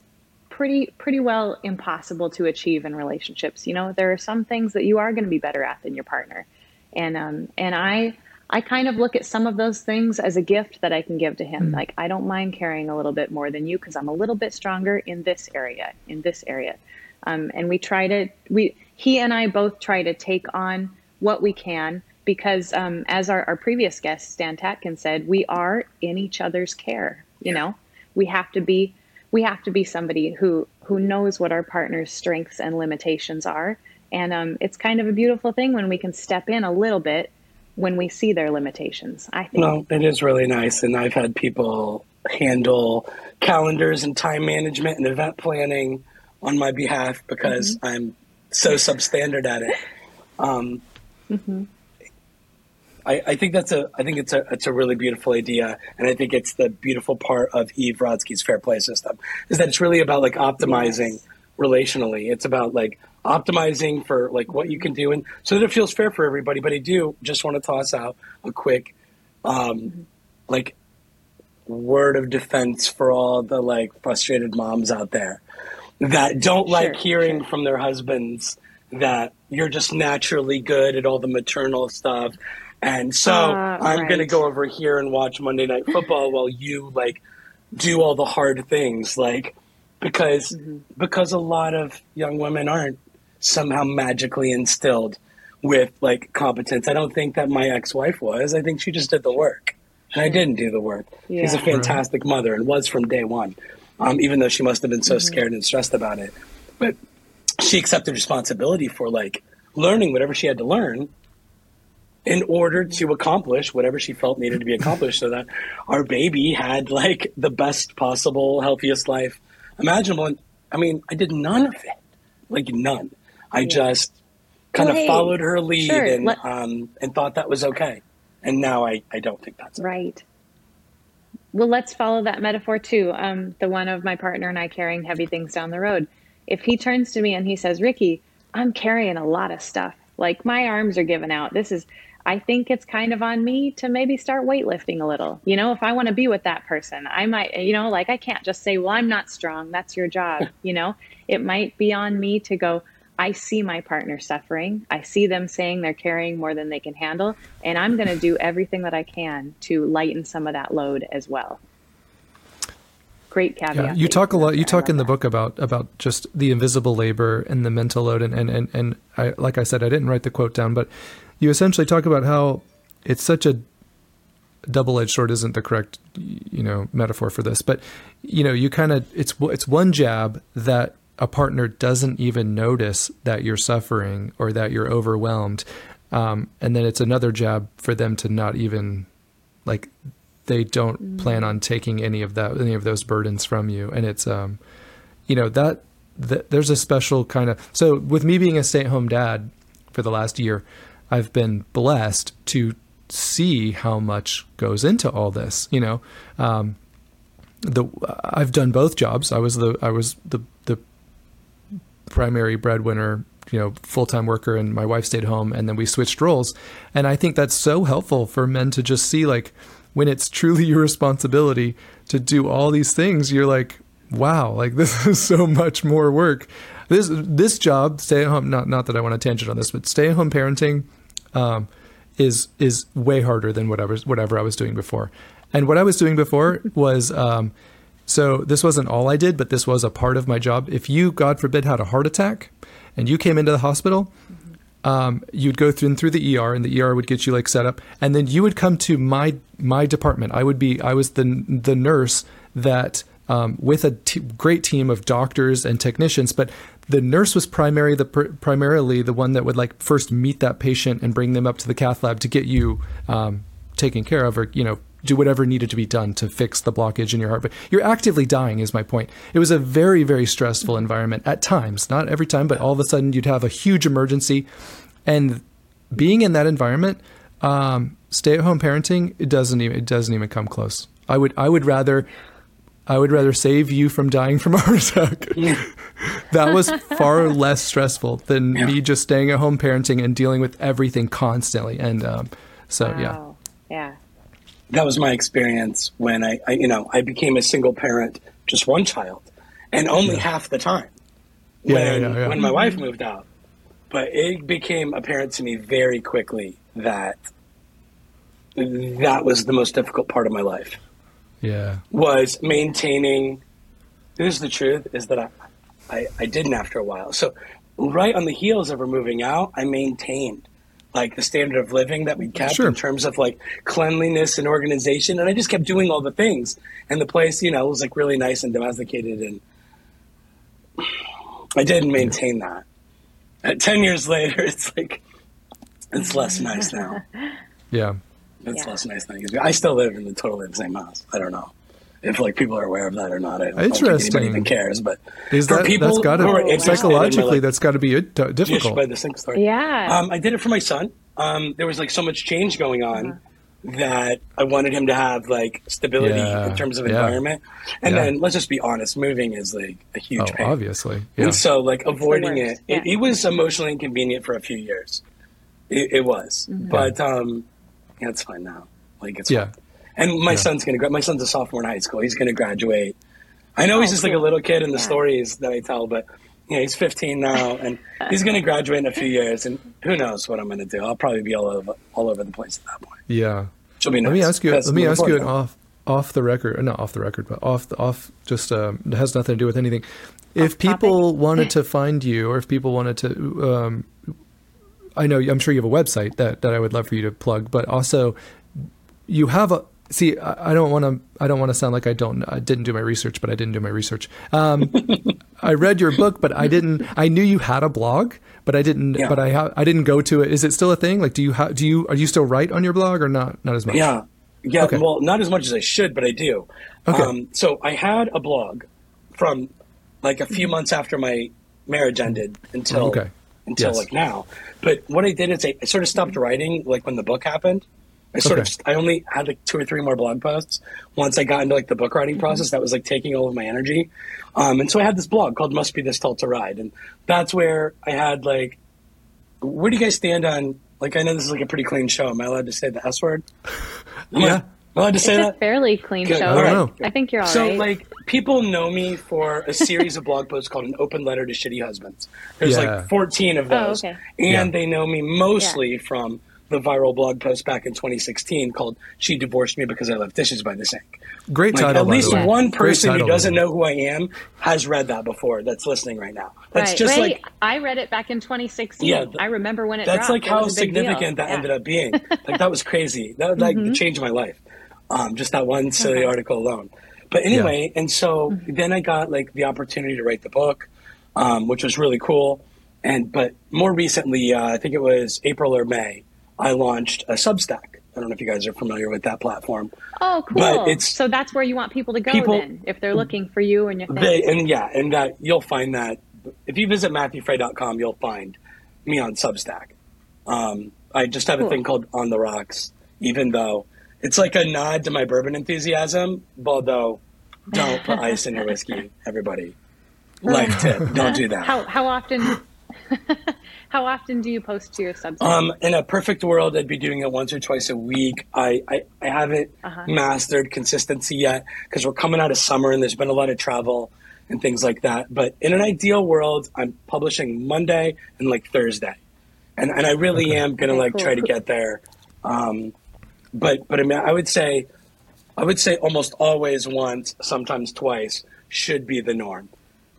pretty pretty well impossible to achieve in relationships. You know there are some things that you are going to be better at than your partner. And um and i i kind of look at some of those things as a gift that i can give to him. Like i don't mind carrying a little bit more than you because i'm a little bit stronger in this area in this area. Um, and we try to we he and i both try to take on what we can because um, as our, our previous guest stan tatkin said we are in each other's care you know? We have to be we have to be somebody who who knows what our partner's strengths and limitations are and um, it's kind of a beautiful thing when we can step in a little bit when we see their limitations i think No, it is really nice, and I've had people handle calendars and time management and event planning on my behalf because mm-hmm. I'm so substandard at it. Um, mm-hmm. I, I, think that's a I think it's a it's a really beautiful idea, and I think it's the beautiful part of Eve Rodsky's Fair Play system is that it's really about like optimizing yes. relationally. It's about like optimizing for like what you can do, and so that it feels fair for everybody. But I do just want to toss out a quick, um, like word of defense for all the like frustrated moms out there that don't like hearing sure. from their husbands that you're just naturally good at all the maternal stuff. And so uh, I'm right. going to go over here and watch Monday Night Football while you like do all the hard things like because mm-hmm. because a lot of young women aren't somehow magically instilled with like competence. I don't think that my ex-wife was. I think she just did the work. And I didn't do the work. Yeah. She's a fantastic mother and was from day one um, even though she must have been so mm-hmm. scared and stressed about it. But she accepted responsibility for like learning whatever she had to learn in order to accomplish whatever she felt needed to be accomplished so that our baby had like the best possible healthiest life imaginable and i mean i did none of it like none i yeah. just kind well, of hey, followed her lead sure. and Let- um, and thought that was okay and now i i don't think that's right well, let's follow that metaphor too. Um, the one of my partner and I carrying heavy things down the road. If he turns to me and he says, Ricky, I'm carrying a lot of stuff. Like my arms are giving out. This is, I think it's kind of on me to maybe start weightlifting a little. You know, if I want to be with that person, I might, you know, like I can't just say, well, I'm not strong. That's your job. [LAUGHS] you know, it might be on me to go, I see my partner suffering. I see them saying they're carrying more than they can handle. And I'm going to do everything that I can to lighten some of that load as well. Great caveat. Yeah, you talk a lot. You talk in the book about about just the invisible labor and the mental load, and and and, and I, like I said, I didn't write the quote down, but you essentially talk about how it's such a double-edged sword isn't the correct you know metaphor for this, but you know you kind of it's it's one jab that a partner doesn't even notice that you're suffering or that you're overwhelmed. Um, and then it's another jab for them to not even like they don't mm-hmm. plan on taking any of that any of those burdens from you and it's um you know that, that there's a special kind of so with me being a stay-at-home dad for the last year i've been blessed to see how much goes into all this you know um the i've done both jobs i was the i was the the primary breadwinner, you know, full time worker, and my wife stayed home, and then we switched roles. And I think that's so helpful for men to just see like when it's truly [LAUGHS] your responsibility to do all these things, you're like, wow, like [LAUGHS] this is so much more work. This this job, stay at home. Not not that I want to tangent on this, but stay at home parenting um, is is way harder than whatever whatever I was doing before. And what I was doing before [LAUGHS] was um, so this wasn't all I did, but this was a part of my job. If you, God forbid, had a heart attack and you came into the hospital, um, you'd go through through the ER, and the ER would get you like set up, and then you would come to my my department. I would be I was the the nurse that um, with a t- great team of doctors and technicians, but the nurse was primary the pr- primarily the one that would like first meet that patient and bring them up to the cath lab to get you um, taken care of or you know do whatever needed to be done to fix the blockage in your heart. But you're actively dying, is my point. It was a very, very stressful environment at times, not every time, but all of a sudden you'd have a huge emergency. And being in that environment, um, stay at home parenting, it doesn't even it doesn't even come close. I would I would rather I would rather save you from dying from a heart attack. [LAUGHS] that was far [LAUGHS] less stressful than yeah. me just staying at home parenting and dealing with everything constantly. And um, so, wow. yeah. Yeah that was my experience when I, I, you know, I became a single parent, just one child, and only yeah. half the time when yeah, yeah, when my wife moved out. But it became apparent to me very quickly that that was the most difficult part of my life. Yeah, was maintaining. This is the truth: is that I, I, I didn't after a while. So, right on the heels of her moving out, I maintained like the standard of living that we kept sure. in terms of like cleanliness and organization. And I just kept doing all the things. And the place, you know, was like really nice and domesticated. And I didn't maintain that. At 10 years later, [LAUGHS] it's like, it's less nice now. Yeah. It's yeah. less nice than it used to be. I still live in the totally the same house. I don't know. if like people are aware of that or not. I don't, Interesting. I don't think anybody even cares. But Is for that people that's got who are to interested my, psychologically like, that's got to be difficult. by the sink story. Yeah. Um, I did it for my son. Um, there was like so much change going on Uh-huh. that I wanted him to have like stability Yeah, in terms of yeah. environment. And Yeah. then let's just be honest, moving is like a huge Oh, pain. obviously. Yeah. And so like avoiding it, worst, it, it was emotionally inconvenient for a few years. It, it was, Mm-hmm. but um, yeah, it's fine now. Like it's Yeah. fine. And my Yeah. son's gonna. gra- My son's a sophomore in high school. He's gonna graduate. I know he's Oh, just like a little kid in the Yeah. stories that I tell, but you know, he's 15 now, and he's gonna graduate in a few years. And who knows what I'm gonna do? I'll probably be all over all over the place at that point. Yeah. She'll be nice. Let me ask you. That's Let me ask you an off off the record, not off the record, but off the off. Just um, it has nothing to do with anything. If Off people wanted [CLEARS THROAT] to find you, or if people wanted to, um, I know I'm sure you have a website that that I would love for you to plug, but also you have a. See, I don't want to. I don't want to sound like I don't. I didn't do my research, but I didn't do my research. Um, [LAUGHS] I read your book, but I didn't. I knew you had a blog, but I didn't. Yeah. But I ha- I didn't go to it. Is it still a thing? Like, do you ha- do you are you still write on your blog or not? Not as much. Yeah. Yeah. Okay. Well, not as much as I should, but I do. Okay. Um, so I had a blog from like a few months after my marriage ended until Okay. Until Yes. like now. But what I did is I, I sort of stopped writing like when the book happened. I sort Okay. of I only had like two or three more blog posts once I got into like the book writing process. That was like taking all of my energy. Um, and so I had this blog called Must Be This Tall to Ride, and that's where I had like, where do you guys stand on? Like I know this is like a pretty clean show. Am I allowed to say the S word? [LAUGHS] Yeah. I allowed to say it's a that? fairly clean Good. show. All right. know. I think you're all right. So, like, people know me for a series of blog posts called "An Open Letter to Shitty Husbands." There's Yeah. like 14 of Oh, those, okay. and Yeah. they know me mostly from the viral blog post back in 2016 called "She Divorced Me Because I Left Dishes by the Sink." Great Like, title. at least the one Great person who title, by doesn't know who I am has read that before. That's listening right now. That's right. just Wait, like I read it back in 2016. Yeah, th- I remember when it that's dropped. like how was a big deal. significant that Yeah. ended up being. Like that was crazy. That like [LAUGHS] Mm-hmm. changed my life. Um, just that one silly Okay. article alone. But anyway, and so Mm-hmm. then I got like the opportunity to write the book, um, which was really cool. And but more recently, uh, I think it was April or May, I launched a Substack. I don't know if you guys are familiar with that platform. Oh, cool. But it's- so that's where you want people to go People- then, if they're looking for you and your thing. They and yeah, and that you'll find that if you visit MatthewFray.com, you'll find me on Substack. Um, I just have a thing called On the Rocks, even though it's like a nod to my bourbon enthusiasm. Although, don't put ice in your whiskey, everybody. Life tip: don't do that. how how often [LAUGHS] how often do you post to your Substack? Um, in a perfect world, I'd be doing it once or twice a week. I, I, I haven't Uh-huh. mastered consistency yet because we're coming out of summer and there's been a lot of travel and things like that. But in an ideal world, I'm publishing Monday and like Thursday. And, and I really am going to Okay, like cool. try to get there. Um, but, but I mean, I would say, I would say almost always once, sometimes twice should be the norm.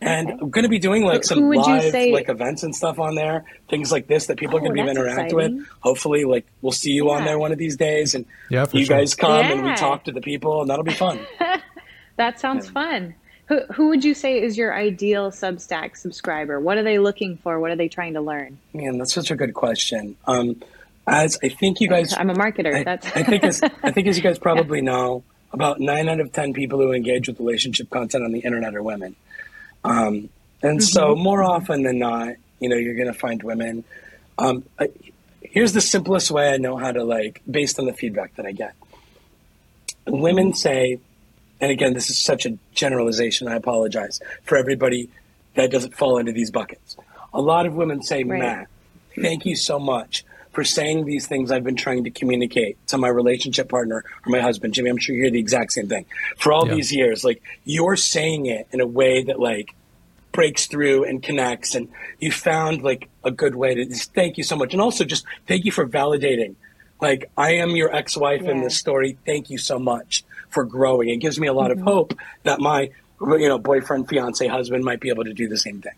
And Okay. I'm going to be doing like Who- some who would you live say- like events and stuff on there, things like this that people Oh, are going to be able to that's interact exciting. with. Hopefully, like we'll see you on there one of these days, and Yeah, you sure. guys come and we talk to the people, and that'll be fun. [LAUGHS] that sounds fun. Who who would you say is your ideal Substack subscriber? What are they looking for? What are they trying to learn? Man, that's such a good question. Um, as I think you guys, I'm a marketer. I, That's I think as I think as you guys [LAUGHS] probably know, about nine out of ten people who engage with relationship content on the internet are women. Um, and so more often than not, you know, you're going to find women. Um, I, here's the simplest way I know how to like, based on the feedback that I get. Women say, and again, this is such a generalization. I apologize for everybody that doesn't fall into these buckets. A lot of women say, Right. Matt, thank you so much for saying these things I've been trying to communicate to my relationship partner or my husband. Jimmy, I'm sure you hear the exact same thing. For all Yeah. these years, like you're saying it in a way that like breaks through and connects and you found like a good way to just thank you so much. And also just thank you for validating. Like I am your ex-wife in this story. Thank you so much for growing. It gives me a lot of mm-hmm. hope that my you know boyfriend, fiance, husband might be able to do the same thing.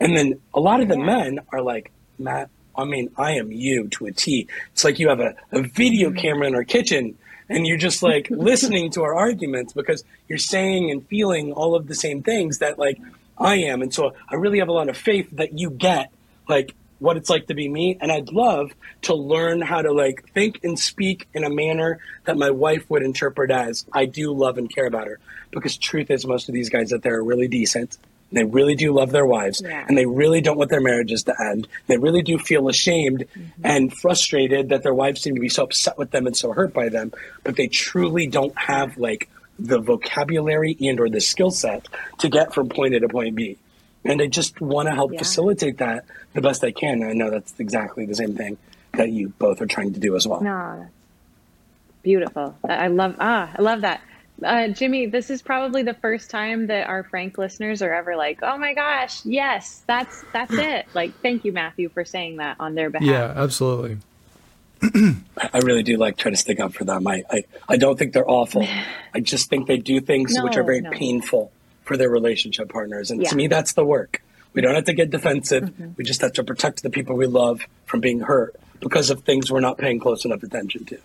And then a lot of the Yeah. men are like, Matt, I mean, I am you to a T. It's like you have a, a video Mm-hmm. camera in our kitchen and you're just like [LAUGHS] listening to our arguments because you're saying and feeling all of the same things that like I am. And so I really have a lot of faith that you get like what it's like to be me and I'd love to learn how to like think and speak in a manner that my wife would interpret as I do love and care about her because truth is most of these guys out there are really decent they really do love their wives Yeah. and they really don't want their marriages to end. They really do feel ashamed and frustrated that their wives seem to be so upset with them and so hurt by them, but they truly don't have like the vocabulary and or the skill set to get from point A to point B. And I just want to help Yeah. facilitate that the best I can. And I know that's exactly the same thing that you both are trying to do as well. No, that's beautiful. I love ah, I love that. Uh, Jimmy, this is probably the first time that our Frank listeners are ever like, "Oh my gosh, yes, that's that's it." [CLEARS THROAT] Like, thank you, Matthew, for saying that on their behalf. Yeah, absolutely. [CLEARS THROAT] I really do like try to stick up for them. I, I, I don't think they're awful. [SIGHS] I just think they do things which are very no. painful for their relationship partners. And Yeah. Mm-hmm. to me, that's the work. We don't have to get defensive. We just have to protect the people we love from being hurt because of things we're not paying close enough attention to.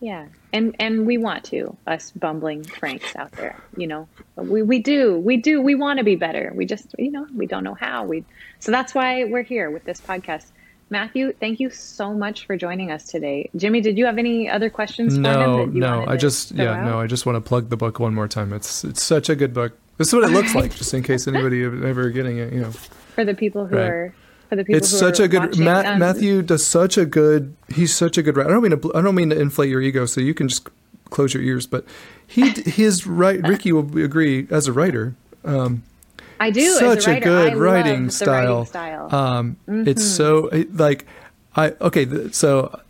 Yeah, and and we want to us bumbling Franks out there. You know, we we do we do we want to be better. We just you know we don't know how. We so that's why we're here with this podcast. Matthew, thank you so much for joining us today. Jimmy, did you have any other questions for him? No, that you no. I just yeah, out? no. I just want to plug the book one more time. It's it's such a good book. This is what it looks like, just in case anybody [LAUGHS] ever getting it. You know, for the people who Right. are for the people it's who such are a good. Matt, um, Matthew does such a good. He's such a good writer. I don't mean to. I don't mean to inflate your ego, so you can just close your ears. But he his right. Ricky will agree as a writer. Um, I do as such a, a, good writing style. writing style. Um, Mm-hmm. It's so like I okay. So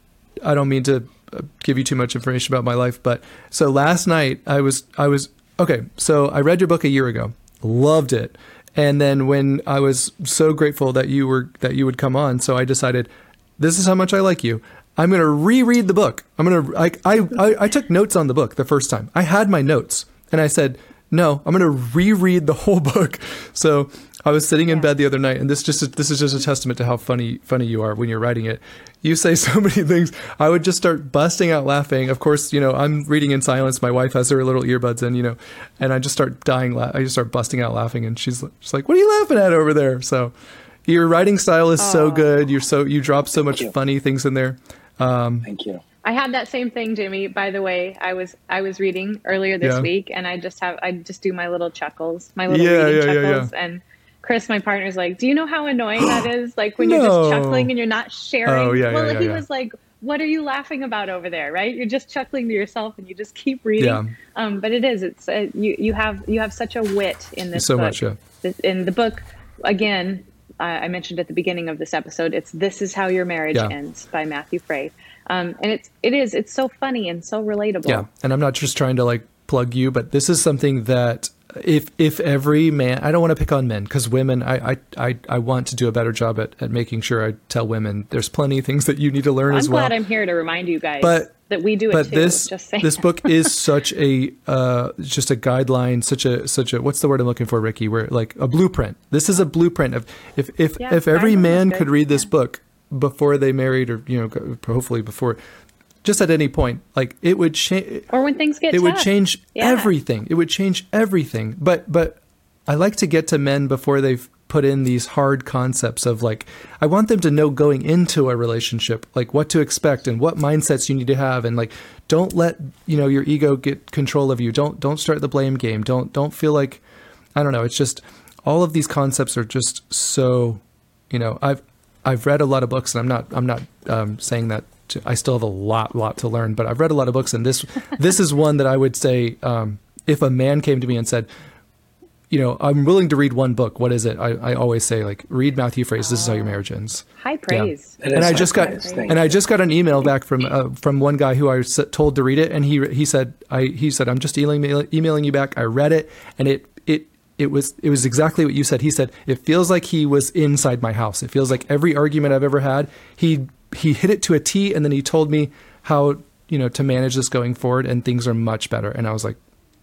I don't mean to uh, give you too much information about my life, but so last night I was I was okay. So I read your book a year ago, loved it, and then when I was so grateful that you were that you would come on, so I decided this is how much I like you. I'm going to reread the book. I'm going to I, I I took notes on the book the first time. I had my notes, and I said no. I'm going to reread the whole [LAUGHS] book. So I was sitting in Yeah. bed the other night, and this just this is just a testament to how funny funny you are when you're writing it. You say [LAUGHS] so many things. I would just start busting out laughing. Of course, you know I'm reading in silence. My wife has her little earbuds in, you know, and I just start dying. La- I just start busting out laughing, and she's she's like, "What are you laughing at over there?" So your writing style is so good. You're so you drop so much you. funny things in there. Um, Thank you. I had that same thing, Jimmy. By the way, I was I was reading earlier this Yeah. week, and I just have I just do my little chuckles, my little Yeah, reading yeah, yeah, chuckles, and Chris, my partner's like, "Do you know how annoying that [GASPS] is? Like when you're just chuckling and you're not sharing." Oh, yeah, well, yeah, he yeah. was like, "What are you laughing about over there? Right? You're just chuckling to yourself, and you just keep reading." Yeah. Um, but it is. It's uh, you. You have you have such a wit in this So book. much, yeah. In the book, again, I I mentioned at the beginning of this episode, it's "This Is How Your Marriage Yeah. Ends" by Matthew Fray, um, and it's it is it's so funny and so relatable. Yeah, and I'm not just trying to like plug you, but this is something that if if every man, I don't want to pick on men because women, I, I I I want to do a better job at at making sure I tell women there's plenty of things that you need to learn I'm as well. glad I'm here to remind you guys But- that we do it but too. this this book is [LAUGHS] such a uh, just a guideline, such a such a what's the word I'm looking for, Ricky? Where like a blueprint. This is a blueprint of if if Yeah, if every man could read this yeah. book before they married, or you know, hopefully before, just at any point, like it would change. or when things get It would change Yeah. everything. It would change everything. But but I like to get to men before they've put in these hard concepts of like I want them to know going into a relationship like what to expect and what mindsets you need to have and like don't let you know your ego get control of you. Don't don't start the blame game. Don't don't feel like I don't know. It's just all of these concepts are just so you know I've I've read a lot of books and I'm not I'm not um, saying that to, I still have a lot lot to learn but I've read a lot of books and this this is one that I would say um, if a man came to me and said you know I'm willing to read one book what is it I, I always say like read Matthew Fray's This is how your marriage ends High praise. It and is I just got praise. And I just got an email back from uh, from one guy who I was told to read it, and he he said I he said I'm just emailing emailing you back. I read it, and it it it was it was exactly what you said. He said it feels like he was inside my house. It feels like every argument I've ever had, he he hit it to a T, and then he told me how you know to manage this going forward, and things are much better. And I was like,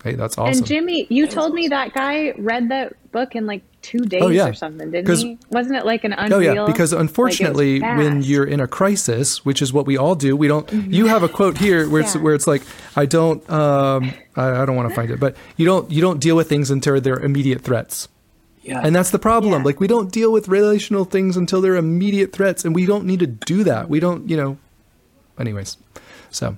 hey, that's awesome. And Jimmy, you told me that guy read that book in like two days Oh, yeah. or something, didn't he? Wasn't it like an unreal? Oh yeah, because like, unfortunately, when you're in a crisis, which is what we all do, we don't. You have a quote here where it's Mm-hmm. Yeah. where it's like, I don't, um, I, I don't want to find it, but you don't, you don't deal with things until they're immediate threats. Yeah. And that's the problem. Yeah. Like we don't deal with relational things until they're immediate threats, and we don't need to do that. We don't, you know. Anyways, so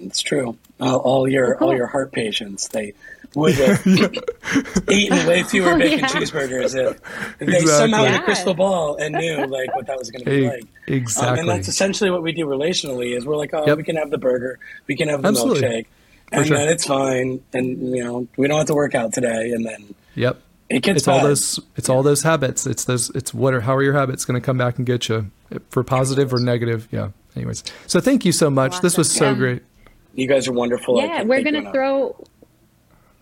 It's true. Uh, all your all your heart patients, they would have [LAUGHS] eaten way fewer Oh, bacon yeah. cheeseburgers if, if they Exactly. somehow had a crystal ball and knew like what that was going to be like. Um, exactly. and that's essentially what we do relationally. Is we're like, oh, Yep. we can have the burger, we can have the Absolutely. milkshake, and sure. then it's fine. And you know, we don't have to work out today. And then yep. It gets It's all those. It's all those habits. It's those. It's what are how are your habits going to come back and get you for positive or negative? Yeah. Anyways, so thank you so much. This was so Awesome. great. You guys are wonderful. Yeah, we're gonna enough. throw.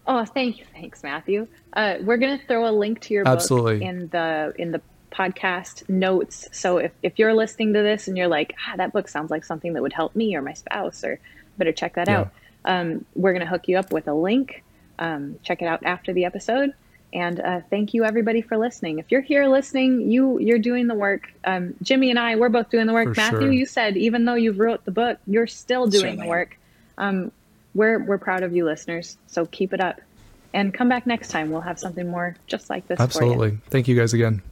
Oh, thank you, thanks, Matthew. Uh, we're gonna throw a link to your Absolutely. book in the in the podcast notes. So if if you're listening to this and you're like, ah, that book sounds like something that would help me or my spouse, or better check that Yeah. out. Um, we're gonna hook you up with a link. Um, check it out after the episode. And uh, thank you everybody for listening. If you're here listening, you you're doing the work. Um, Jimmy and I, we're both doing the work. For Matthew, sure. you said even though you've wrote the book, you're still doing Certainly. the work. Um, we're we're proud of you, listeners. So keep it up, and come back next time. We'll have something more just like this for you. Absolutely. Thank you guys again.